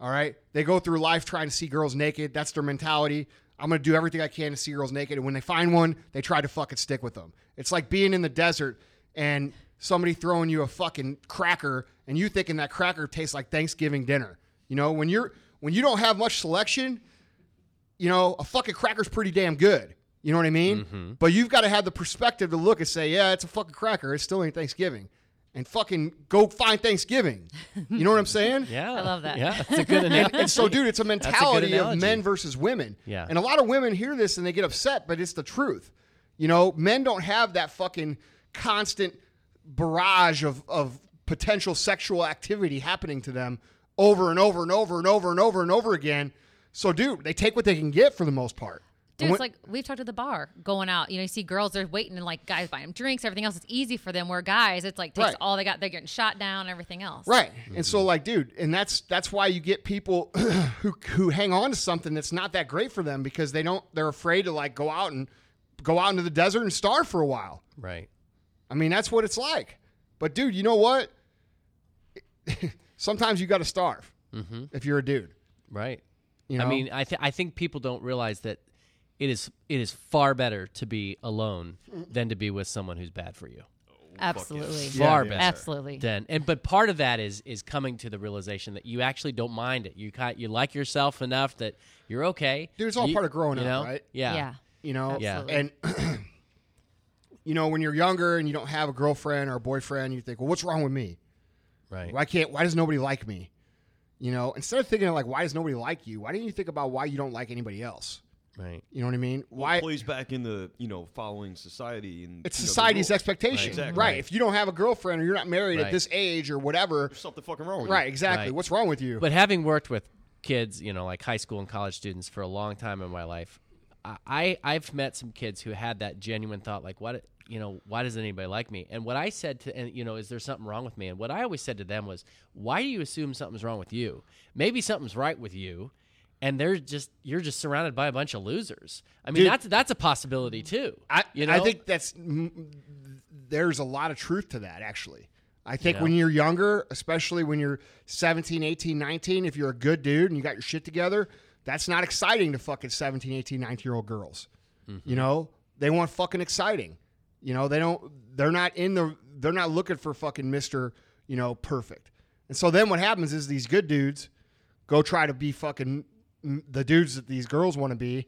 All right? They go through life trying to see girls naked. That's their mentality. I'm going to do everything I can to see girls naked and when they find one, they try to fucking stick with them. It's like being in the desert and somebody throwing you a fucking cracker and you thinking that cracker tastes like Thanksgiving dinner. You know, when you're when you don't have much selection, you know, a fucking cracker's pretty damn good. You know what I mean? Mm-hmm. But you've got to have the perspective to look and say, yeah, it's a fucking cracker. It still ain't Thanksgiving. And fucking go find Thanksgiving. You know what I'm saying? [laughs] Yeah, I love that. Yeah, it's a good [laughs] analogy. And so, dude, it's a mentality of men versus women. Yeah. And a lot of women hear this and they get upset, but it's the truth. You know, men don't have that fucking constant barrage of, of potential sexual activity happening to them over and over and over and over and over and over again. So, dude, they take what they can get for the most part. Dude, it's like we've talked at the bar, going out. You know, you see girls they're waiting and like guys buying them drinks, everything else. It's easy for them. Where guys, it's like takes Right. all they got. They're getting shot down, everything else. Right. And so mm-hmm. like dude, and that's that's why you get people [clears throat] who who hang on to something that's not that great for them because they don't they're afraid to like go out and go out into the desert and starve for a while. right. I mean, that's what it's like. But dude, you know what? [laughs] Sometimes you got to starve mm-hmm. if you're a dude. Right. You know? I mean, I th- I think people don't realize that it is it is far better to be alone than to be with someone who's bad for you. Oh, Absolutely. Far yeah. better. Absolutely. Then and but part of that is is coming to the realization that you actually don't mind it. You kind you like yourself enough that you're okay. Dude, it's all You- part of growing you up, know? right? Yeah. Yeah. You know, Yeah. and [clears throat] you know when you're younger and you don't have a girlfriend or a boyfriend, you think, well, what's wrong with me? Right. Why can't? Why does nobody like me? You know, instead of thinking like, why does nobody like you? Why didn't you think about why you don't like anybody else? Right. You know what I mean? Well, Why? it plays back into you know following society and It's you know, society's rules. expectation, Right, right? If you don't have a girlfriend or you're not married Right. at this age or whatever, There's something fucking wrong with right? Exactly. Right. What's wrong with you? But having worked with kids, you know, like high school and college students for a long time in my life, I- I I've met some kids who had that genuine thought, like, what, you know, why doesn't anybody like me? And what I said to, and you know, is there something wrong with me? And what I always said to them was, why do you assume something's wrong with you? Maybe something's right with you. And they're just you're just surrounded by a bunch of losers. I mean, Dude. that's that's a possibility too. I, you know, I think that's mm, there's a lot of truth to that actually. I think Yeah. when you're younger, especially when you're 17, 18, 19, if you're a good dude and you got your shit together, that's not exciting to fucking 17, 18, 19 year old girls. Mm-hmm. You know, they want fucking exciting. You know, they don't they're not in the they're not looking for fucking Mr. You know, perfect. And so then what happens is these good dudes go try to be fucking the dudes that these girls want to be,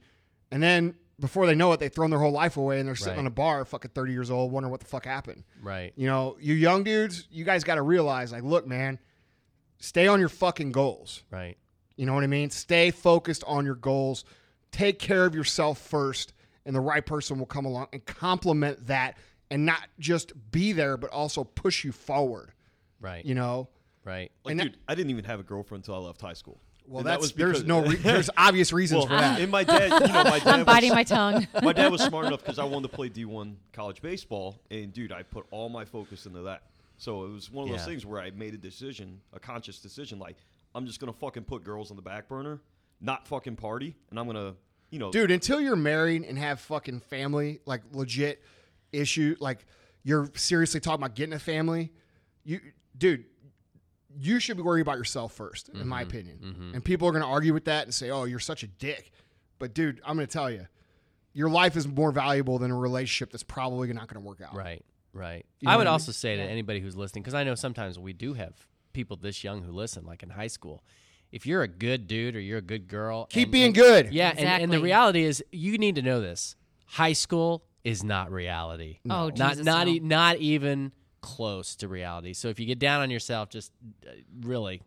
and then before they know it, they've thrown their whole life away and they're sitting Right. on a bar, fucking thirty years old, wondering what the fuck happened. right. You know, you young dudes, you guys got to realize, like, look, man, stay on your fucking goals. Right. You know what I mean? Stay focused on your goals. Take care of yourself first, and the right person will come along and complement that, and not just be there, but also push you forward. Right. You know. right. Like, And that- dude, I didn't even have a girlfriend until I left high school. Well, that's that was there's no re- [laughs] there's obvious reasons well, for that. and my dad, you know, my [laughs] dad I'm was- biting my tongue. [laughs] my dad was smart enough because I wanted to play D1 college baseball, and dude, I put all my focus into that. So it was one of those Yeah. things where I made a decision, a conscious decision, like I'm just gonna fucking put girls on the back burner, not fucking party, and I'm gonna, you know, dude until you're married and have fucking family like legit issue like you're seriously talking about getting a family you dude you should be worried about yourself first in my mm-hmm. opinion mm-hmm. and people are going to argue with that and say oh you're such a dick but dude i'm going to tell you your life is more valuable than a relationship that's probably not going to work out Right, right. You know I would I mean? also say to anybody who's listening, because I know sometimes we do have people this young who listen, like in high school. If you're a good dude or you're a good girl, keep and- being and- good Yeah, and, and the reality is, you need to know this: high school is not reality. Oh, not Jesus, not no. e- not even close to reality. So if you get down on yourself, just uh, really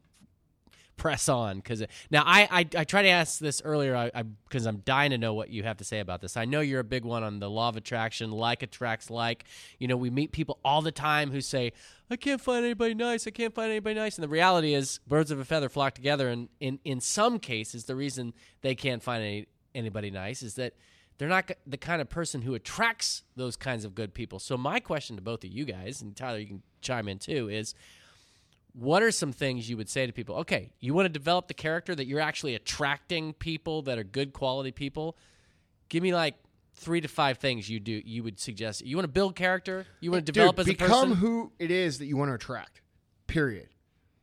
press on because now I, I I try to ask this earlier I because I'm dying to know what you have to say about this. I know you're a big one on the law of attraction, like attracts like. You know, we meet people all the time who say, "I can't find anybody nice. I can't find anybody nice." And the reality is, birds of a feather flock together. And in in some cases, the reason they can't find any, anybody nice is that they're not the kind of person who attracts those kinds of good people. So my question to both of you guys, and Tyler, you can chime in too, is what are some things you would say to people? Okay, you want to develop the character that you're actually attracting people that are good quality people. Give me like three to five things you do. You would suggest. You want to build character. You want to develop Dude, as a become person. Become who it is that you want to attract. Period.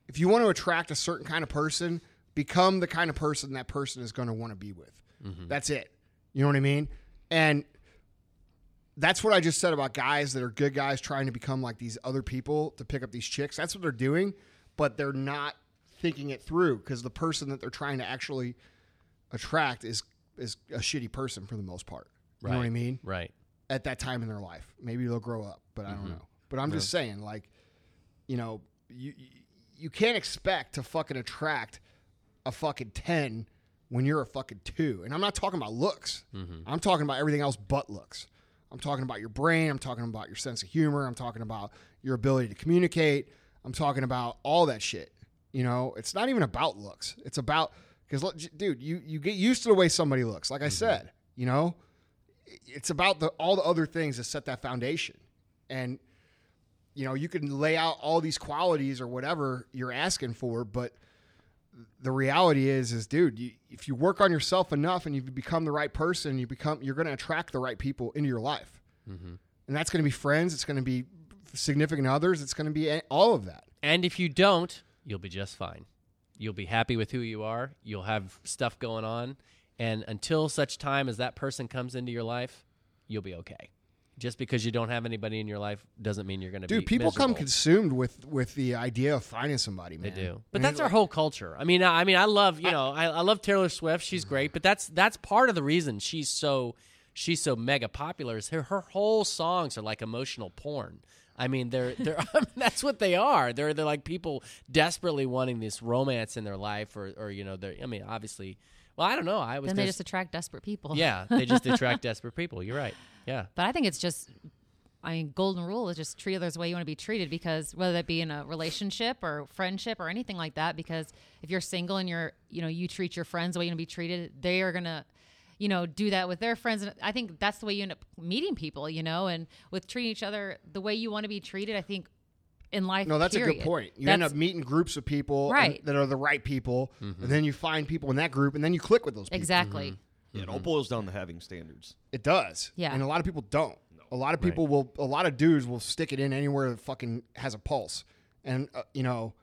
If you want to attract a certain kind of person, become the kind of person that person is going to want to be with. Mm-hmm. That's it. You know what I mean? And that's what I just said about guys that are good guys trying to become like these other people to pick up these chicks. That's what they're doing, but they're not thinking it through because the person that they're trying to actually attract is is a shitty person for the most part. You know what I mean? right. at that time in their life. Maybe they'll grow up, but I Mm-hmm. don't know. But I'm just saying, like, you know, you you- you can't expect to fucking attract a fucking ten when you're a fucking two. And I'm not talking about looks. Mm-hmm. I'm talking about everything else but looks. I'm talking about your brain. I'm talking about your sense of humor. I'm talking about your ability to communicate. I'm talking about all that shit. You know, it's not even about looks. It's about because, dude, you you get used to the way somebody looks. Like I said, you know, it's about the all the other things that set that foundation and you know you can lay out all these qualities or whatever you're asking for but the reality is is dude you, if you work on yourself enough and you become the right person you become you're going to attract the right people into your life mm-hmm. and that's going to be friends it's going to be significant others it's going to be all of that And if you don't, you'll be just fine. You'll be happy with who you are. You'll have stuff going on, And until such time as that person comes into your life, you'll be okay. Just because you don't have anybody in your life doesn't mean you're going to be Dude, people come consumed with with the idea of finding somebody, They do, but And that's our like- whole culture. I mean, I I mean, I love you know, I, I love Taylor Swift. She's great, but that's that's part of the reason she's so she's so mega popular. Is her her whole songs are like emotional porn. I mean, they're they're [laughs] I mean, that's what they are. They're they're like people desperately wanting this romance in their life, or or you know, they're. I mean, obviously, well, I don't know. I was Then they just attract desperate people. yeah, they just [laughs] attract desperate people. You're right. Yeah. But I think it's just, I mean, golden rule is just treat others the way you want to be treated because whether that be in a relationship or friendship or anything like that, because if you're single and you're, you know, you treat your friends the way you want to be treated, they are going to, you know, do that with their friends. And I think that's the way you end up meeting people, you know, and with treating each other the way you want to be treated, I think in life. No, that's a good point. You end up meeting groups of people and- Right. that are the right people, mm-hmm. and then you find people in that group, and then you click with those people. Exactly. Mm-hmm. Yeah, it all mm-hmm. boils down to having standards. It does. Yeah. And a lot of people don't. A lot of people will. A lot of dudes will stick it in anywhere that fucking has a pulse, and uh, you know,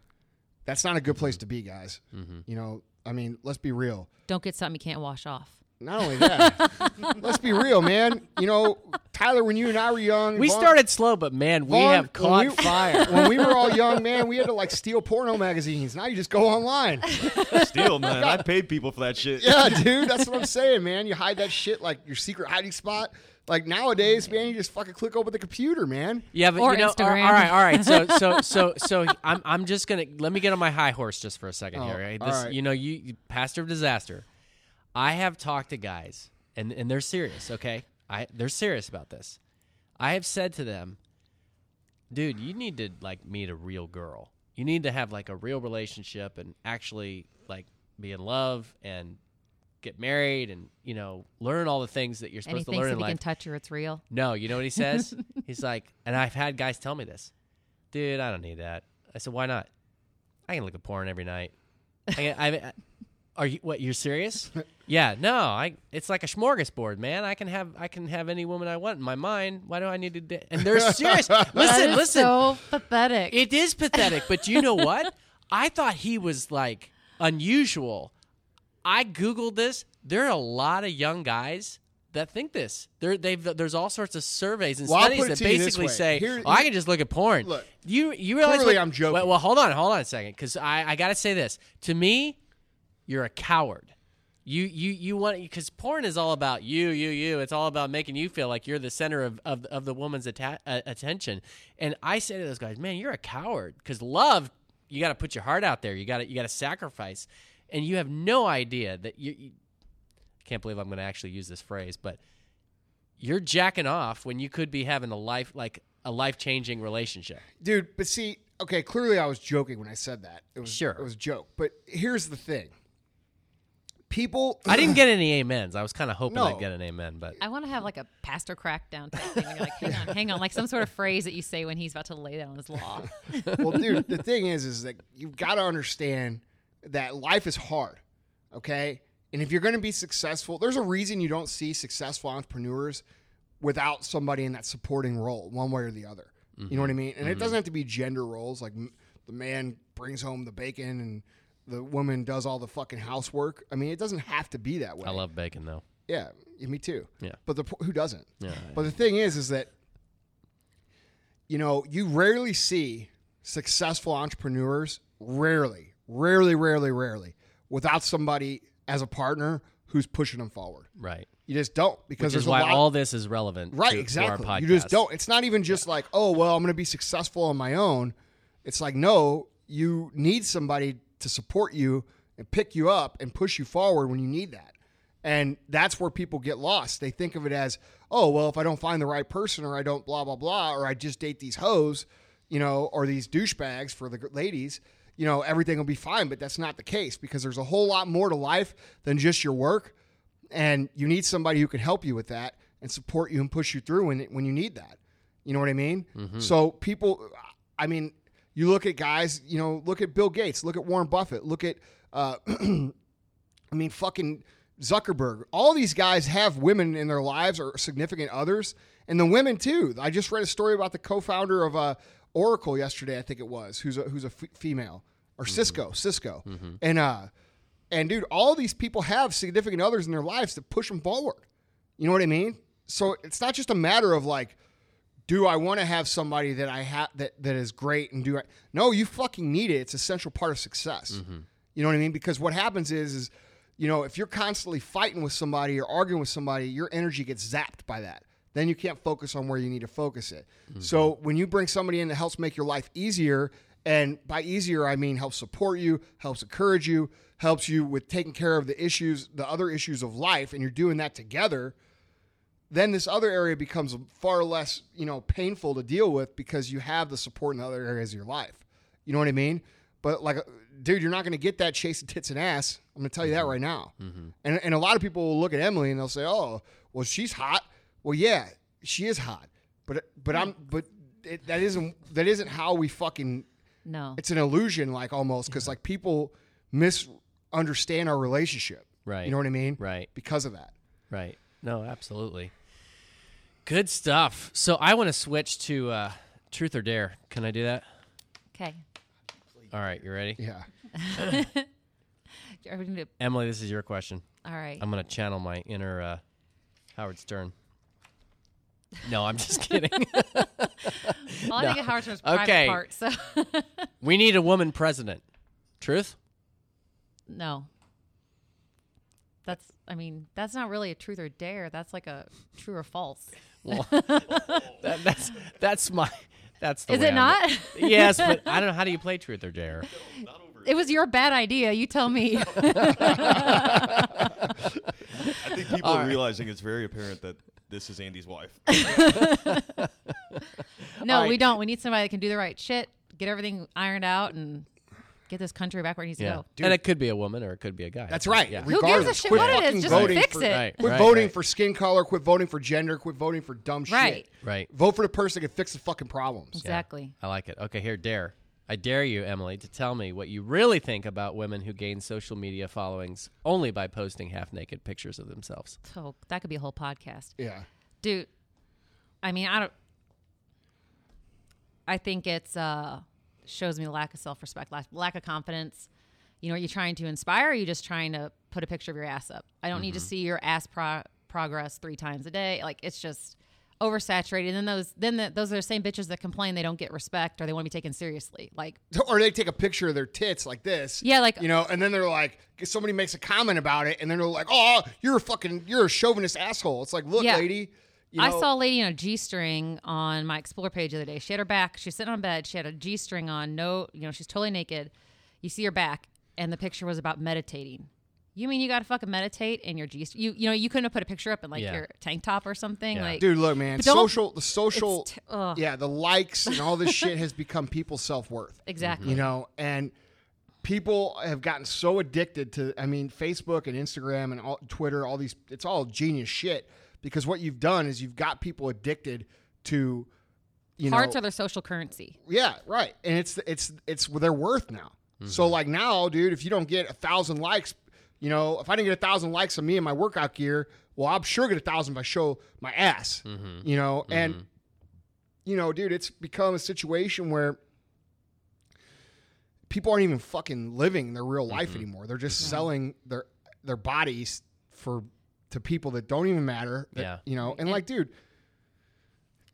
that's not a good place to be, guys. You know, I mean, let's be real. Don't get something you can't wash off. Not only that, [laughs] let's be real, man. You know, Tyler, when you and I were young, We Vaughn- started slow, but man, we Vaughn, have when caught we- fire. [laughs] When we were all young, man, we had to like steal porno magazines. Now you just go online. [laughs] Steal, man, I paid people for that shit. Yeah, dude, that's what I'm saying, man. You hide that shit like your secret hiding spot. Like nowadays, man, you just fucking click over the computer, man. Yeah, but Or you know, Instagram. all right, all right. So, so, so, so, I'm, I'm just gonna let me get on my high horse just for a second Oh, here. Right? This, right. you know, you, you pastor of disaster. I have talked to guys, and and they're serious. Okay, I they're serious about this. I have said to them, dude, you need to like meet a real girl. You need to have like a real relationship and actually like be in love and get married and you know learn all the things that you're supposed to learn if in life. can touch her, it's real. No, you know what he says? [laughs] He's like, and I've had guys tell me this, dude. I don't need that. I said, why not? I can look at porn every night. I, can, I, I are you what? You're serious? [laughs] yeah. No, I. It's like a smorgasbord, man. I can have I can have any woman I want in my mind. Why do I need to? Da-? And they're [laughs] serious. Listen, is listen. so pathetic. It is pathetic, but you know what? I thought he was like unusual. I googled this. There are a lot of young guys that think this. There, they've there's all sorts of surveys and Well, studies that to you this basically say, Here- "Oh, I can just look at porn." Look, you you realize? clearly what- I'm joking. Well, well, hold on, hold on a second, because I I got to say this. To me, you're a coward. You you you want because porn is all about you you you. It's all about making you feel like you're the center of of, of the woman's atta- uh, attention. And I say to those guys, man, you're a coward because love. You got to put your heart out there. You got to you got to sacrifice, and you have no idea that you. you I can't believe I'm going to actually use this phrase, but you're jacking off when you could be having a life like a life changing relationship. dude. But see, okay, clearly I was joking when I said that. It was Sure. it was a joke. But here's the thing: people. I didn't get any amens. I was kind of hoping No. I'd get an amen, but I want to have like a pastor crackdown type thing. You're like, hang on, hang on, like some sort of phrase that you say when he's about to lay down his law. [laughs] well, dude, the thing is, is that you've got to understand that life is hard, okay? And if you're going to be successful, there's a reason you don't see successful entrepreneurs without somebody in that supporting role, one way or the other. You know what I mm-hmm. mean? And it mm-hmm. doesn't have to be gender roles, like the man brings home the bacon and the woman does all the fucking housework. I mean, it doesn't have to be that way. I love bacon though. Yeah, yeah, me too. Yeah. But the who doesn't? Yeah. But the thing is, is that you know you rarely see successful entrepreneurs. Rarely, rarely, rarely, rarely, without somebody as a partner who's pushing them forward. Right. You just don't because Which is there's why all this is relevant. right, to, exactly. To you just don't. It's not even just like, oh well, I'm going to be successful on my own. It's like, no, you need somebody to support you and pick you up and push you forward when you need that. And that's where people get lost. They think of it as, oh, well, if I don't find the right person or I don't blah, blah, blah, or I just date these hoes, you know, or these douchebags for the ladies, you know, everything will be fine. But that's not the case because there's a whole lot more to life than just your work. And you need somebody who can help you with that and support you and push you through when, when you need that. You know what I mean? Mm-hmm. So people, I mean, you look at guys, you know, look at Bill Gates, look at Warren Buffett, look at, uh, [clears throat] I mean, fucking Zuckerberg. All these guys have women in their lives or significant others, and the women too. I just read a story about the co-founder of uh, Oracle yesterday, I think it was, who's a, who's a f- female or Cisco, Cisco, and uh, And dude, all these people have significant others in their lives to push them forward. You know what I mean? So it's not just a matter of like, do I want to have somebody that I have that that is great and do I? No, you fucking need it. It's a central part of success. Mm-hmm. You know what I mean? Because what happens is is you know if you're constantly fighting with somebody or arguing with somebody, your energy gets zapped by that. Then you can't focus on where you need to focus it. Mm-hmm. So when you bring somebody in that helps make your life easier, and by easier I mean helps support you, helps encourage you, helps you with taking care of the issues, the other issues of life, and you're doing that together then this other area becomes far less, you know, painful to deal with because you have the support in the other areas of your life. You know what I mean? But like, dude, you're not going to get that chasing tits and ass. I'm going to tell you that mm-hmm. right now. Mm-hmm. And and a lot of people will look at Emily and they'll say, "Oh, well, she's hot." Well, yeah, she is hot. But but I'm mm. but it, that isn't that isn't how we fucking. No. It's an illusion, like almost, because like people misunderstand our relationship. Right. You know what I mean? Right. Because of that. Right. No, absolutely. Good stuff. So I want to switch to uh, truth or dare. Can I do that? Okay. All right, you ready? Yeah. [laughs] Are we gonna do- Emily, this is your question. All right. I'm going to channel my inner uh, Howard Stern. No, I'm just [laughs] kidding. [laughs] All I think Howard Stern's private Okay. part. So we need a woman president. Truth? no. That's. I mean, that's not really a truth or dare. That's like a true or false. Well, [laughs] that, that's that's my that's the Is way it I'm- not? [laughs] yes, but [laughs] I don't know how do you play truth or dare. it was your bad idea. You tell me. I think people are realizing it's very apparent that this is Andy's wife. no, All we don't. We need somebody that can do the right shit, get everything ironed out, and get this country back where it needs Yeah, to go. and it could be a woman or it could be a guy. That's right. Yeah. Who gives a Regardless, shit quit what it is? fucking Just voting fix for- it. Right. Quit right, voting right, for skin color. Quit voting for gender. Quit voting for dumb shit. Right. right. Vote for the person that can fix the fucking problems. Exactly. I like it. Okay, here, dare. I dare you, Emily, to tell me what you really think about women who gain social media followings only by posting half naked pictures of themselves. So that could be a whole podcast. Yeah. dude i mean i don't i think it's uh shows me lack of self-respect lack, lack of confidence you know are you trying to inspire or are you just trying to put a picture of your ass up i don't need to mm-hmm. see your ass pro- progress three times a day like it's just oversaturated and then those then the, those are the same bitches that complain they don't get respect or they want to be taken seriously like [laughs] Or they take a picture of their tits like this. Yeah, like- you know, and then they're like, somebody makes a comment about it, and then they're like, "Oh, you're a fucking, you're a chauvinist asshole." It's like, look, Yeah. lady. You I saw a lady in a G string on my Explore page the other day. She had her back. She was sitting on bed. She had a G string on. No, you know, she's totally naked. You see her back, and the picture was about meditating. You mean you got to fucking meditate in your G? You you know you couldn't have put a picture up in like Yeah. your tank top or something. Yeah. Like, dude, look, man, But social, the social, t- yeah, the likes and all this [laughs] shit has become people's self worth. exactly. you know and people have gotten so addicted to i mean facebook and instagram and all, twitter all these it's all genius shit because what you've done is you've got people addicted to you Hearts know are their social currency. yeah right. And it's it's it's their worth now. So mm-hmm. like now dude if you don't get a thousand likes you know if i didn't get a thousand likes on me and my workout gear well i'm sure get a thousand if i show my ass mm-hmm. you know? Mm-hmm. And you know dude it's become a situation where people aren't even fucking living their real life anymore. They're just selling their their bodies for to people that don't even matter. that- Yeah. You know, and like, dude,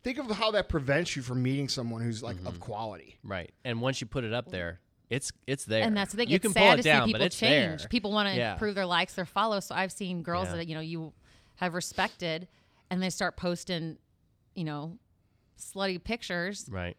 think of how that prevents you from meeting someone who's like Mm-hmm. of quality. Right. And once you put it up there, it's it's there. And that's the thing. You it's can sad pull it to down, see but people it's change. there. People want to Yeah. improve their likes, their follows. So I've seen girls Yeah. that you know you have respected, and they start posting, you know, slutty pictures. Right.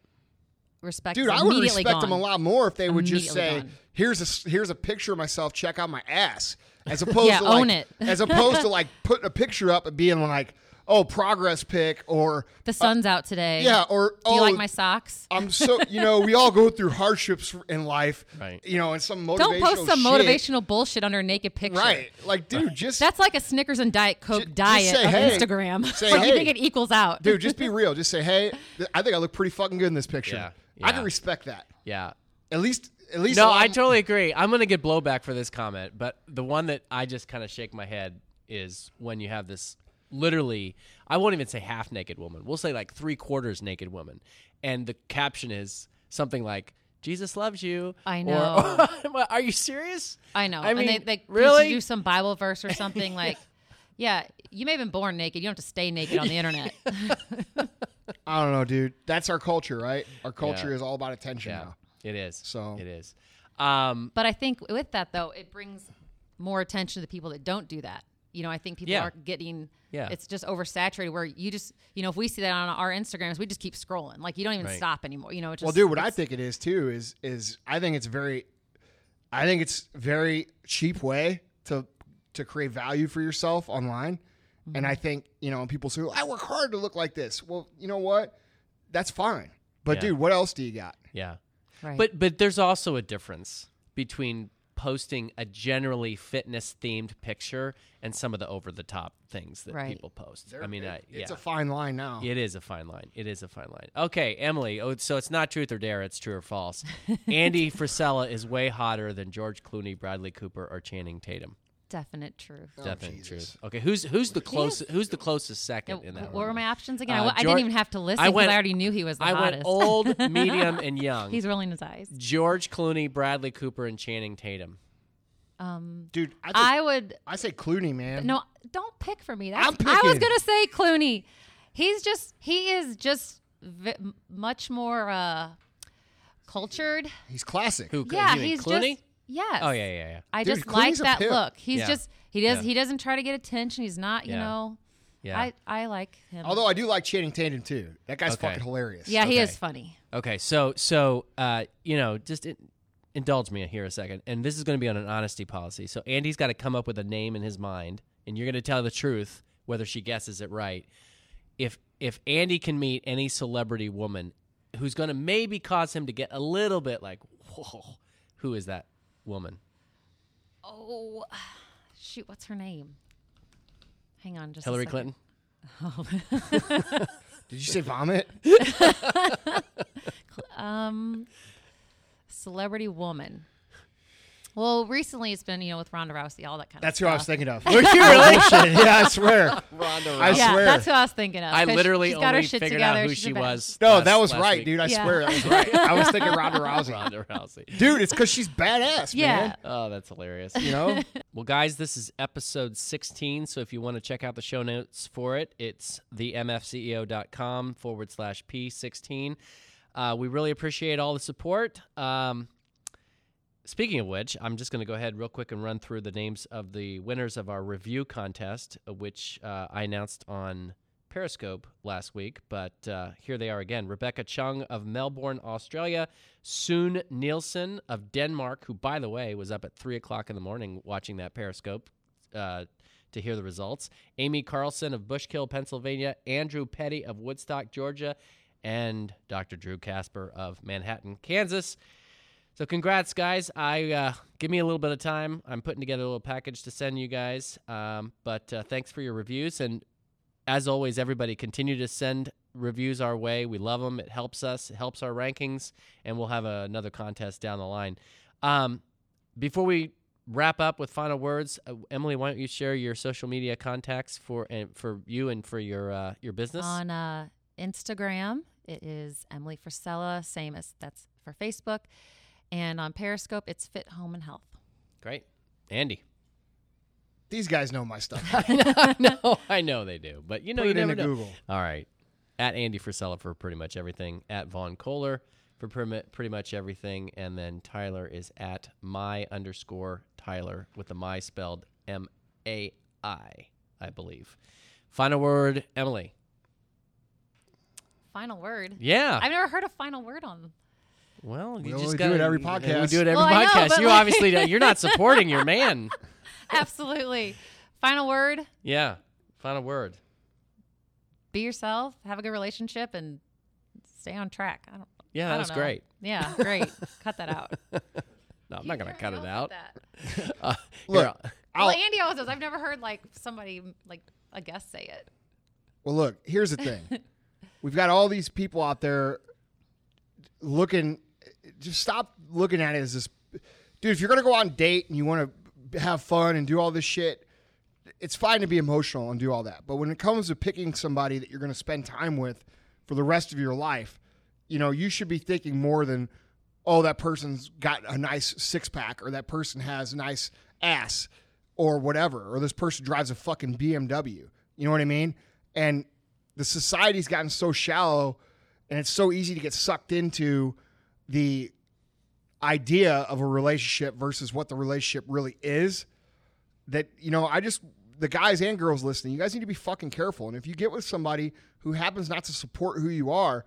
Respect, Dude, is I would immediately respect them a lot more if they would just say, gone. "Here's a here's a picture of myself. Check out my ass," as [laughs] opposed Yeah, to like, it. as opposed to [laughs] like putting a picture up and being like, "Oh, progress pic," or The uh, sun's out today. yeah, or Do oh, you like oh, my socks? I'm so you know we all go through hardships in life, [laughs] Right. You know, and some motivational. Don't post some shit. motivational bullshit under a naked picture. right? Like, dude, just That's like a Snickers and Diet Coke just diet say, of hey. Instagram. Say, like you think it equals out. dude, just be real. Just say, hey, th- I think I look pretty fucking good in this picture. Yeah, I can respect that. Yeah. At least, at least. No, a lot I m- totally agree. I'm going to get blowback for this comment, but the one that I just kind of shake my head is when you have this literally, I won't even say half naked woman. We'll say like three quarters naked woman. And the caption is something like, Jesus loves you. I know. [laughs] What, are you serious? I know. I and they, mean, they really? do some Bible verse or something like, [laughs] yeah, you may have been born naked. You don't have to stay naked on the internet. [laughs] [laughs] I don't know, dude. That's our culture, right? Our culture Yeah. is all about attention Yeah, now. it is. So- it is. Um, but I think with that though, it brings more attention to the people that don't do that. You know, I think people Yeah. are getting. Yeah. It's just oversaturated where you just, you know, if we see that on our Instagrams, we just keep scrolling. Like you don't even Right. stop anymore. You know, it just, Well, dude, what I it's- think it is too is is I think it's very, I think it's very cheap way to to create value for yourself online, Mm-hmm. and I think you know when people say I work hard to look like this. Well, you know what? That's fine. But Yeah. dude, what else do you got? yeah. Right. But but there's also a difference between posting a generally fitness themed picture and some of the over the top things that Right. people post. I mean, I, It's a fine line now. It is a fine line. It is a fine line. Okay, Emily. Oh, so it's not truth or dare. It's true or false. [laughs] Andy Frisella is way hotter than George Clooney, Bradley Cooper, or Channing Tatum. Definite truth. Definite Jesus. truth. Okay, who's who's the closest? Who's the closest second Yeah, in that? what were room? my options again? I Uh, w- I, George- didn't even have to listen I because went- I already knew he was the I went hottest. old, [laughs] medium, and young. He's rolling his eyes. George Clooney, Bradley Cooper, and Channing Tatum. Um, Dude, I, think, I would I say Clooney, man. no, don't pick for me. That's, I'm I was gonna say Clooney. He's just he is just v- m- much more uh, cultured. he's classic. Who? Yeah, he's Clooney. just yes. oh yeah, yeah, yeah. I Dude, just Clooney's like that pimp. look. He's Yeah. just he does Yeah. he doesn't try to get attention. He's not you Yeah. know. Yeah. I I like him. Although I do like Channing Tatum too. That guy's Okay. fucking hilarious. yeah, he okay. is funny. Okay, so so uh, you know, just in, indulge me here a second, and this is going to be on an honesty policy. So Andy's got to come up with a name in his mind, and you're going to tell the truth whether she guesses it right. If if Andy can meet any celebrity woman who's going to maybe cause him to get a little bit like, whoa, who is that woman? Oh, shoot, what's her name? Hang on, just Hillary second. Clinton. [laughs] Did you say vomit? [laughs] Um, celebrity woman. Well, recently it's been you know with Ronda Rousey, all that kind of thing. That's who stuff. I was thinking of. [laughs] Were you really? yeah, I swear. [laughs] Ronda I yeah, swear. that's who I was thinking of. I 'cause literally she's got her only shit figured together. out who She's she a was. no, last- that was last right, week. dude. I Yeah. swear that was right. I was thinking [laughs] Ronda Rousey. Ronda Rousey. Dude, it's because she's badass, Yeah. man. Oh, that's hilarious. You know? Well, guys, this is episode 16. So if you want to check out the show notes for it, it's themfceo.com forward slash P16. Uh, we really appreciate all the support. Um, speaking of which, I'm just going to go ahead real quick and run through the names of the winners of our review contest, uh, which uh, I announced on Periscope last week. But uh, here they are again Rebecca Chung of Melbourne, Australia. Soon Nielsen of Denmark, who, by the way, was up at 3 o'clock in the morning watching that Periscope uh, to hear the results. Amy Carlson of Bushkill, Pennsylvania. Andrew Petty of Woodstock, Georgia. And Dr. Drew Casper of Manhattan, Kansas. So congrats, guys. I uh, give me a little bit of time. I'm putting together a little package to send you guys. Um, but uh, thanks for your reviews, and as always, everybody continue to send reviews our way. We love them. It helps us. It helps our rankings, and we'll have a, another contest down the line. Um, before we wrap up with final words, uh, Emily, why don't you share your social media contacts for and for you and for your uh, your business? On uh, Instagram, it is Emily Frisella, same as that's for Facebook, and on Periscope, it's Fit Home and Health. Great, Andy. These guys know my stuff. [laughs] I know, I know they do, but you know Put you it never into know. Google. All right. At Andy Frisella for pretty much everything. At Vaughn Kohler for pretty pretty much everything. And then Tyler is at my underscore Tyler with the my spelled M A I, I believe. Final word, Emily. Final word. Yeah. I've never heard a final word on. Well, you We just only got do it every podcast. We do it every Well, I know, podcast. you like- obviously don't- you're not supporting your man. [laughs] Absolutely. final word. Yeah. Final word. Be yourself. Have a good relationship and stay on track. I don't. Yeah, I that don't was great. Yeah, [laughs] great. Cut that out. [laughs] No, I'm not going to cut it out. with that. Uh, Look, here, Well, Andy always does. I've never heard like somebody like a guest say it. Well, look, here's the thing. We've got all these people out there looking. Just stop looking at it as this, dude. If you're gonna go out and date and you want to have fun and do all this shit, it's fine to be emotional and do all that. But when it comes to picking somebody that you're gonna spend time with for the rest of your life, you know, you should be thinking more than oh, that person's got a nice six pack, or that person has a nice ass, or whatever, or this person drives a fucking BMW. You know what I mean? And the society's gotten so shallow, and it's so easy to get sucked into the idea of a relationship versus what the relationship really is that you know i just the guys and girls listening you guys need to be fucking careful. And if you get with somebody who happens not to support who you are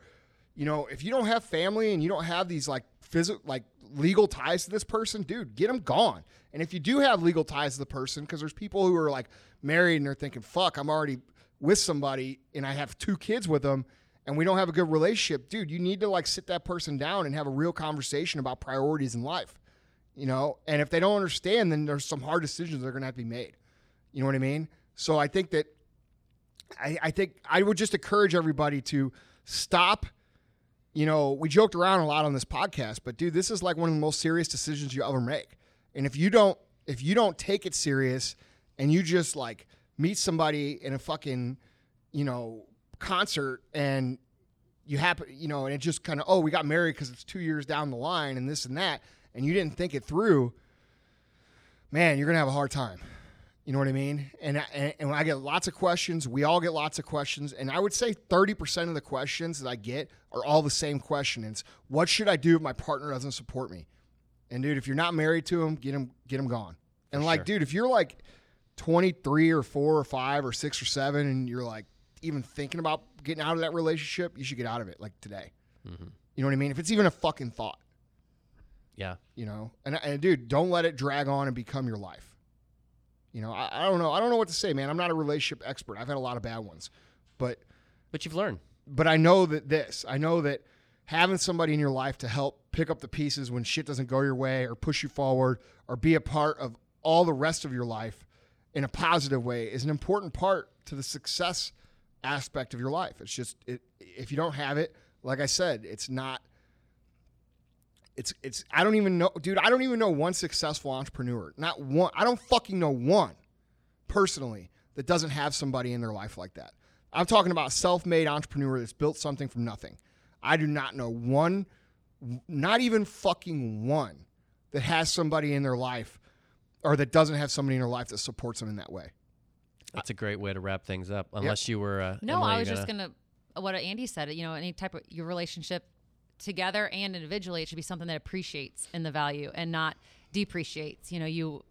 you know if you don't have family and you don't have these like physical like legal ties to this person dude get them gone. And if you do have legal ties to the person because there's people who are like married and they're thinking fuck i'm already with somebody and i have two kids with them and we don't have a good relationship dude you need to like sit that person down and have a real conversation about priorities in life you know? And if they don't understand then there's some hard decisions that are to have to be made. You know what i mean? So i think that I, I think i would just encourage everybody to stop you know we joked around a lot on this podcast but dude this is like one of the most serious decisions you ever make. And if you don't if you don't take it serious and you just like meet somebody in a fucking you know concert and you happen, you know, and it just kind of, oh, we got married because it's two years down the line and this and that, and you didn't think it through, man, you're gonna have a hard time. You know what I mean? And, and and I get lots of questions. We all get lots of questions, and I would say 30% of the questions that I get are all the same question. It's what should I do if my partner doesn't support me? And dude, if you're not married to him, get him get him gone. And like, sure. dude, if you're like 23 or 4 or 5 or 6 or 7 and you're like even thinking about getting out of that relationship, you should get out of it like today. Mm-hmm. You know what I mean? If it's even a fucking thought, Yeah. you know. And, and dude, don't let it drag on and become your life. You know, I, I don't know. I don't know what to say, man. I'm not a relationship expert. I've had a lot of bad ones, but But you've learned. but I know that this. I know that having somebody in your life to help pick up the pieces when shit doesn't go your way or push you forward or be a part of all the rest of your life in a positive way is an important part to the success aspect of your life. It's just it, if you don't have it, like I said, it's not it's it's I don't even know dude, I don't even know one successful entrepreneur. Not one. I don't fucking know one personally that doesn't have somebody in their life like that. I'm talking about self-made entrepreneur that's built something from nothing. I do not know one not even fucking one that has somebody in their life or that doesn't have somebody in their life that supports them in that way. That's a great way to wrap things up. Unless you were. Uh, No, Emily, I was just gonna- gonna what Andy said. You know, any type of your relationship together and individually, it should be something that appreciates in the value and not depreciates. You know, you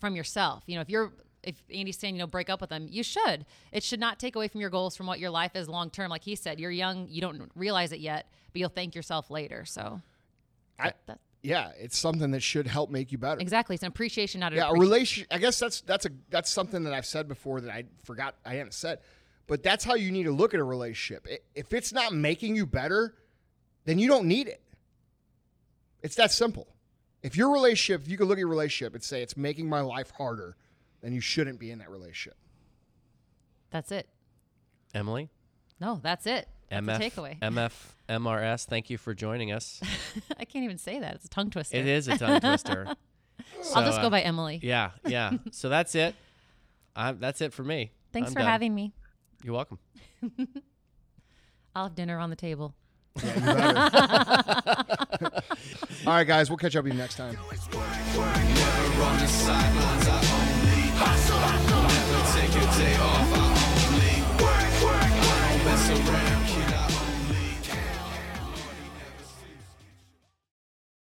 from yourself. You know, if you're if Andy's saying you know break up with them, you should. It should not take away from your goals from what your life is long term. Like he said, you're young, you don't realize it yet, but you'll thank yourself later. So, I, that, yeah, it's something that should help make you better. exactly, it's an appreciation, not a Yeah, a depreciation. relation. I guess that's that's a that's something that I've said before that I forgot I hadn't said, but that's how you need to look at a relationship. If it's not making you better, then you don't need it. It's that simple. If your relationship, if you could look at your relationship and say it's making my life harder, then you shouldn't be in that relationship. That's it. Emily. No, that's it. MF, takeaway. [laughs] MF, MRS, thank you for joining us. [laughs] I can't even say that. It's a tongue twister. It is a tongue twister. so, [laughs] I'll just go uh, by Emily. Yeah, yeah. so that's it. I, that's it for me. Thanks I'm for done. having me. You're welcome. I'll have dinner on the table. Yeah, All right, guys, we'll catch up with you next time.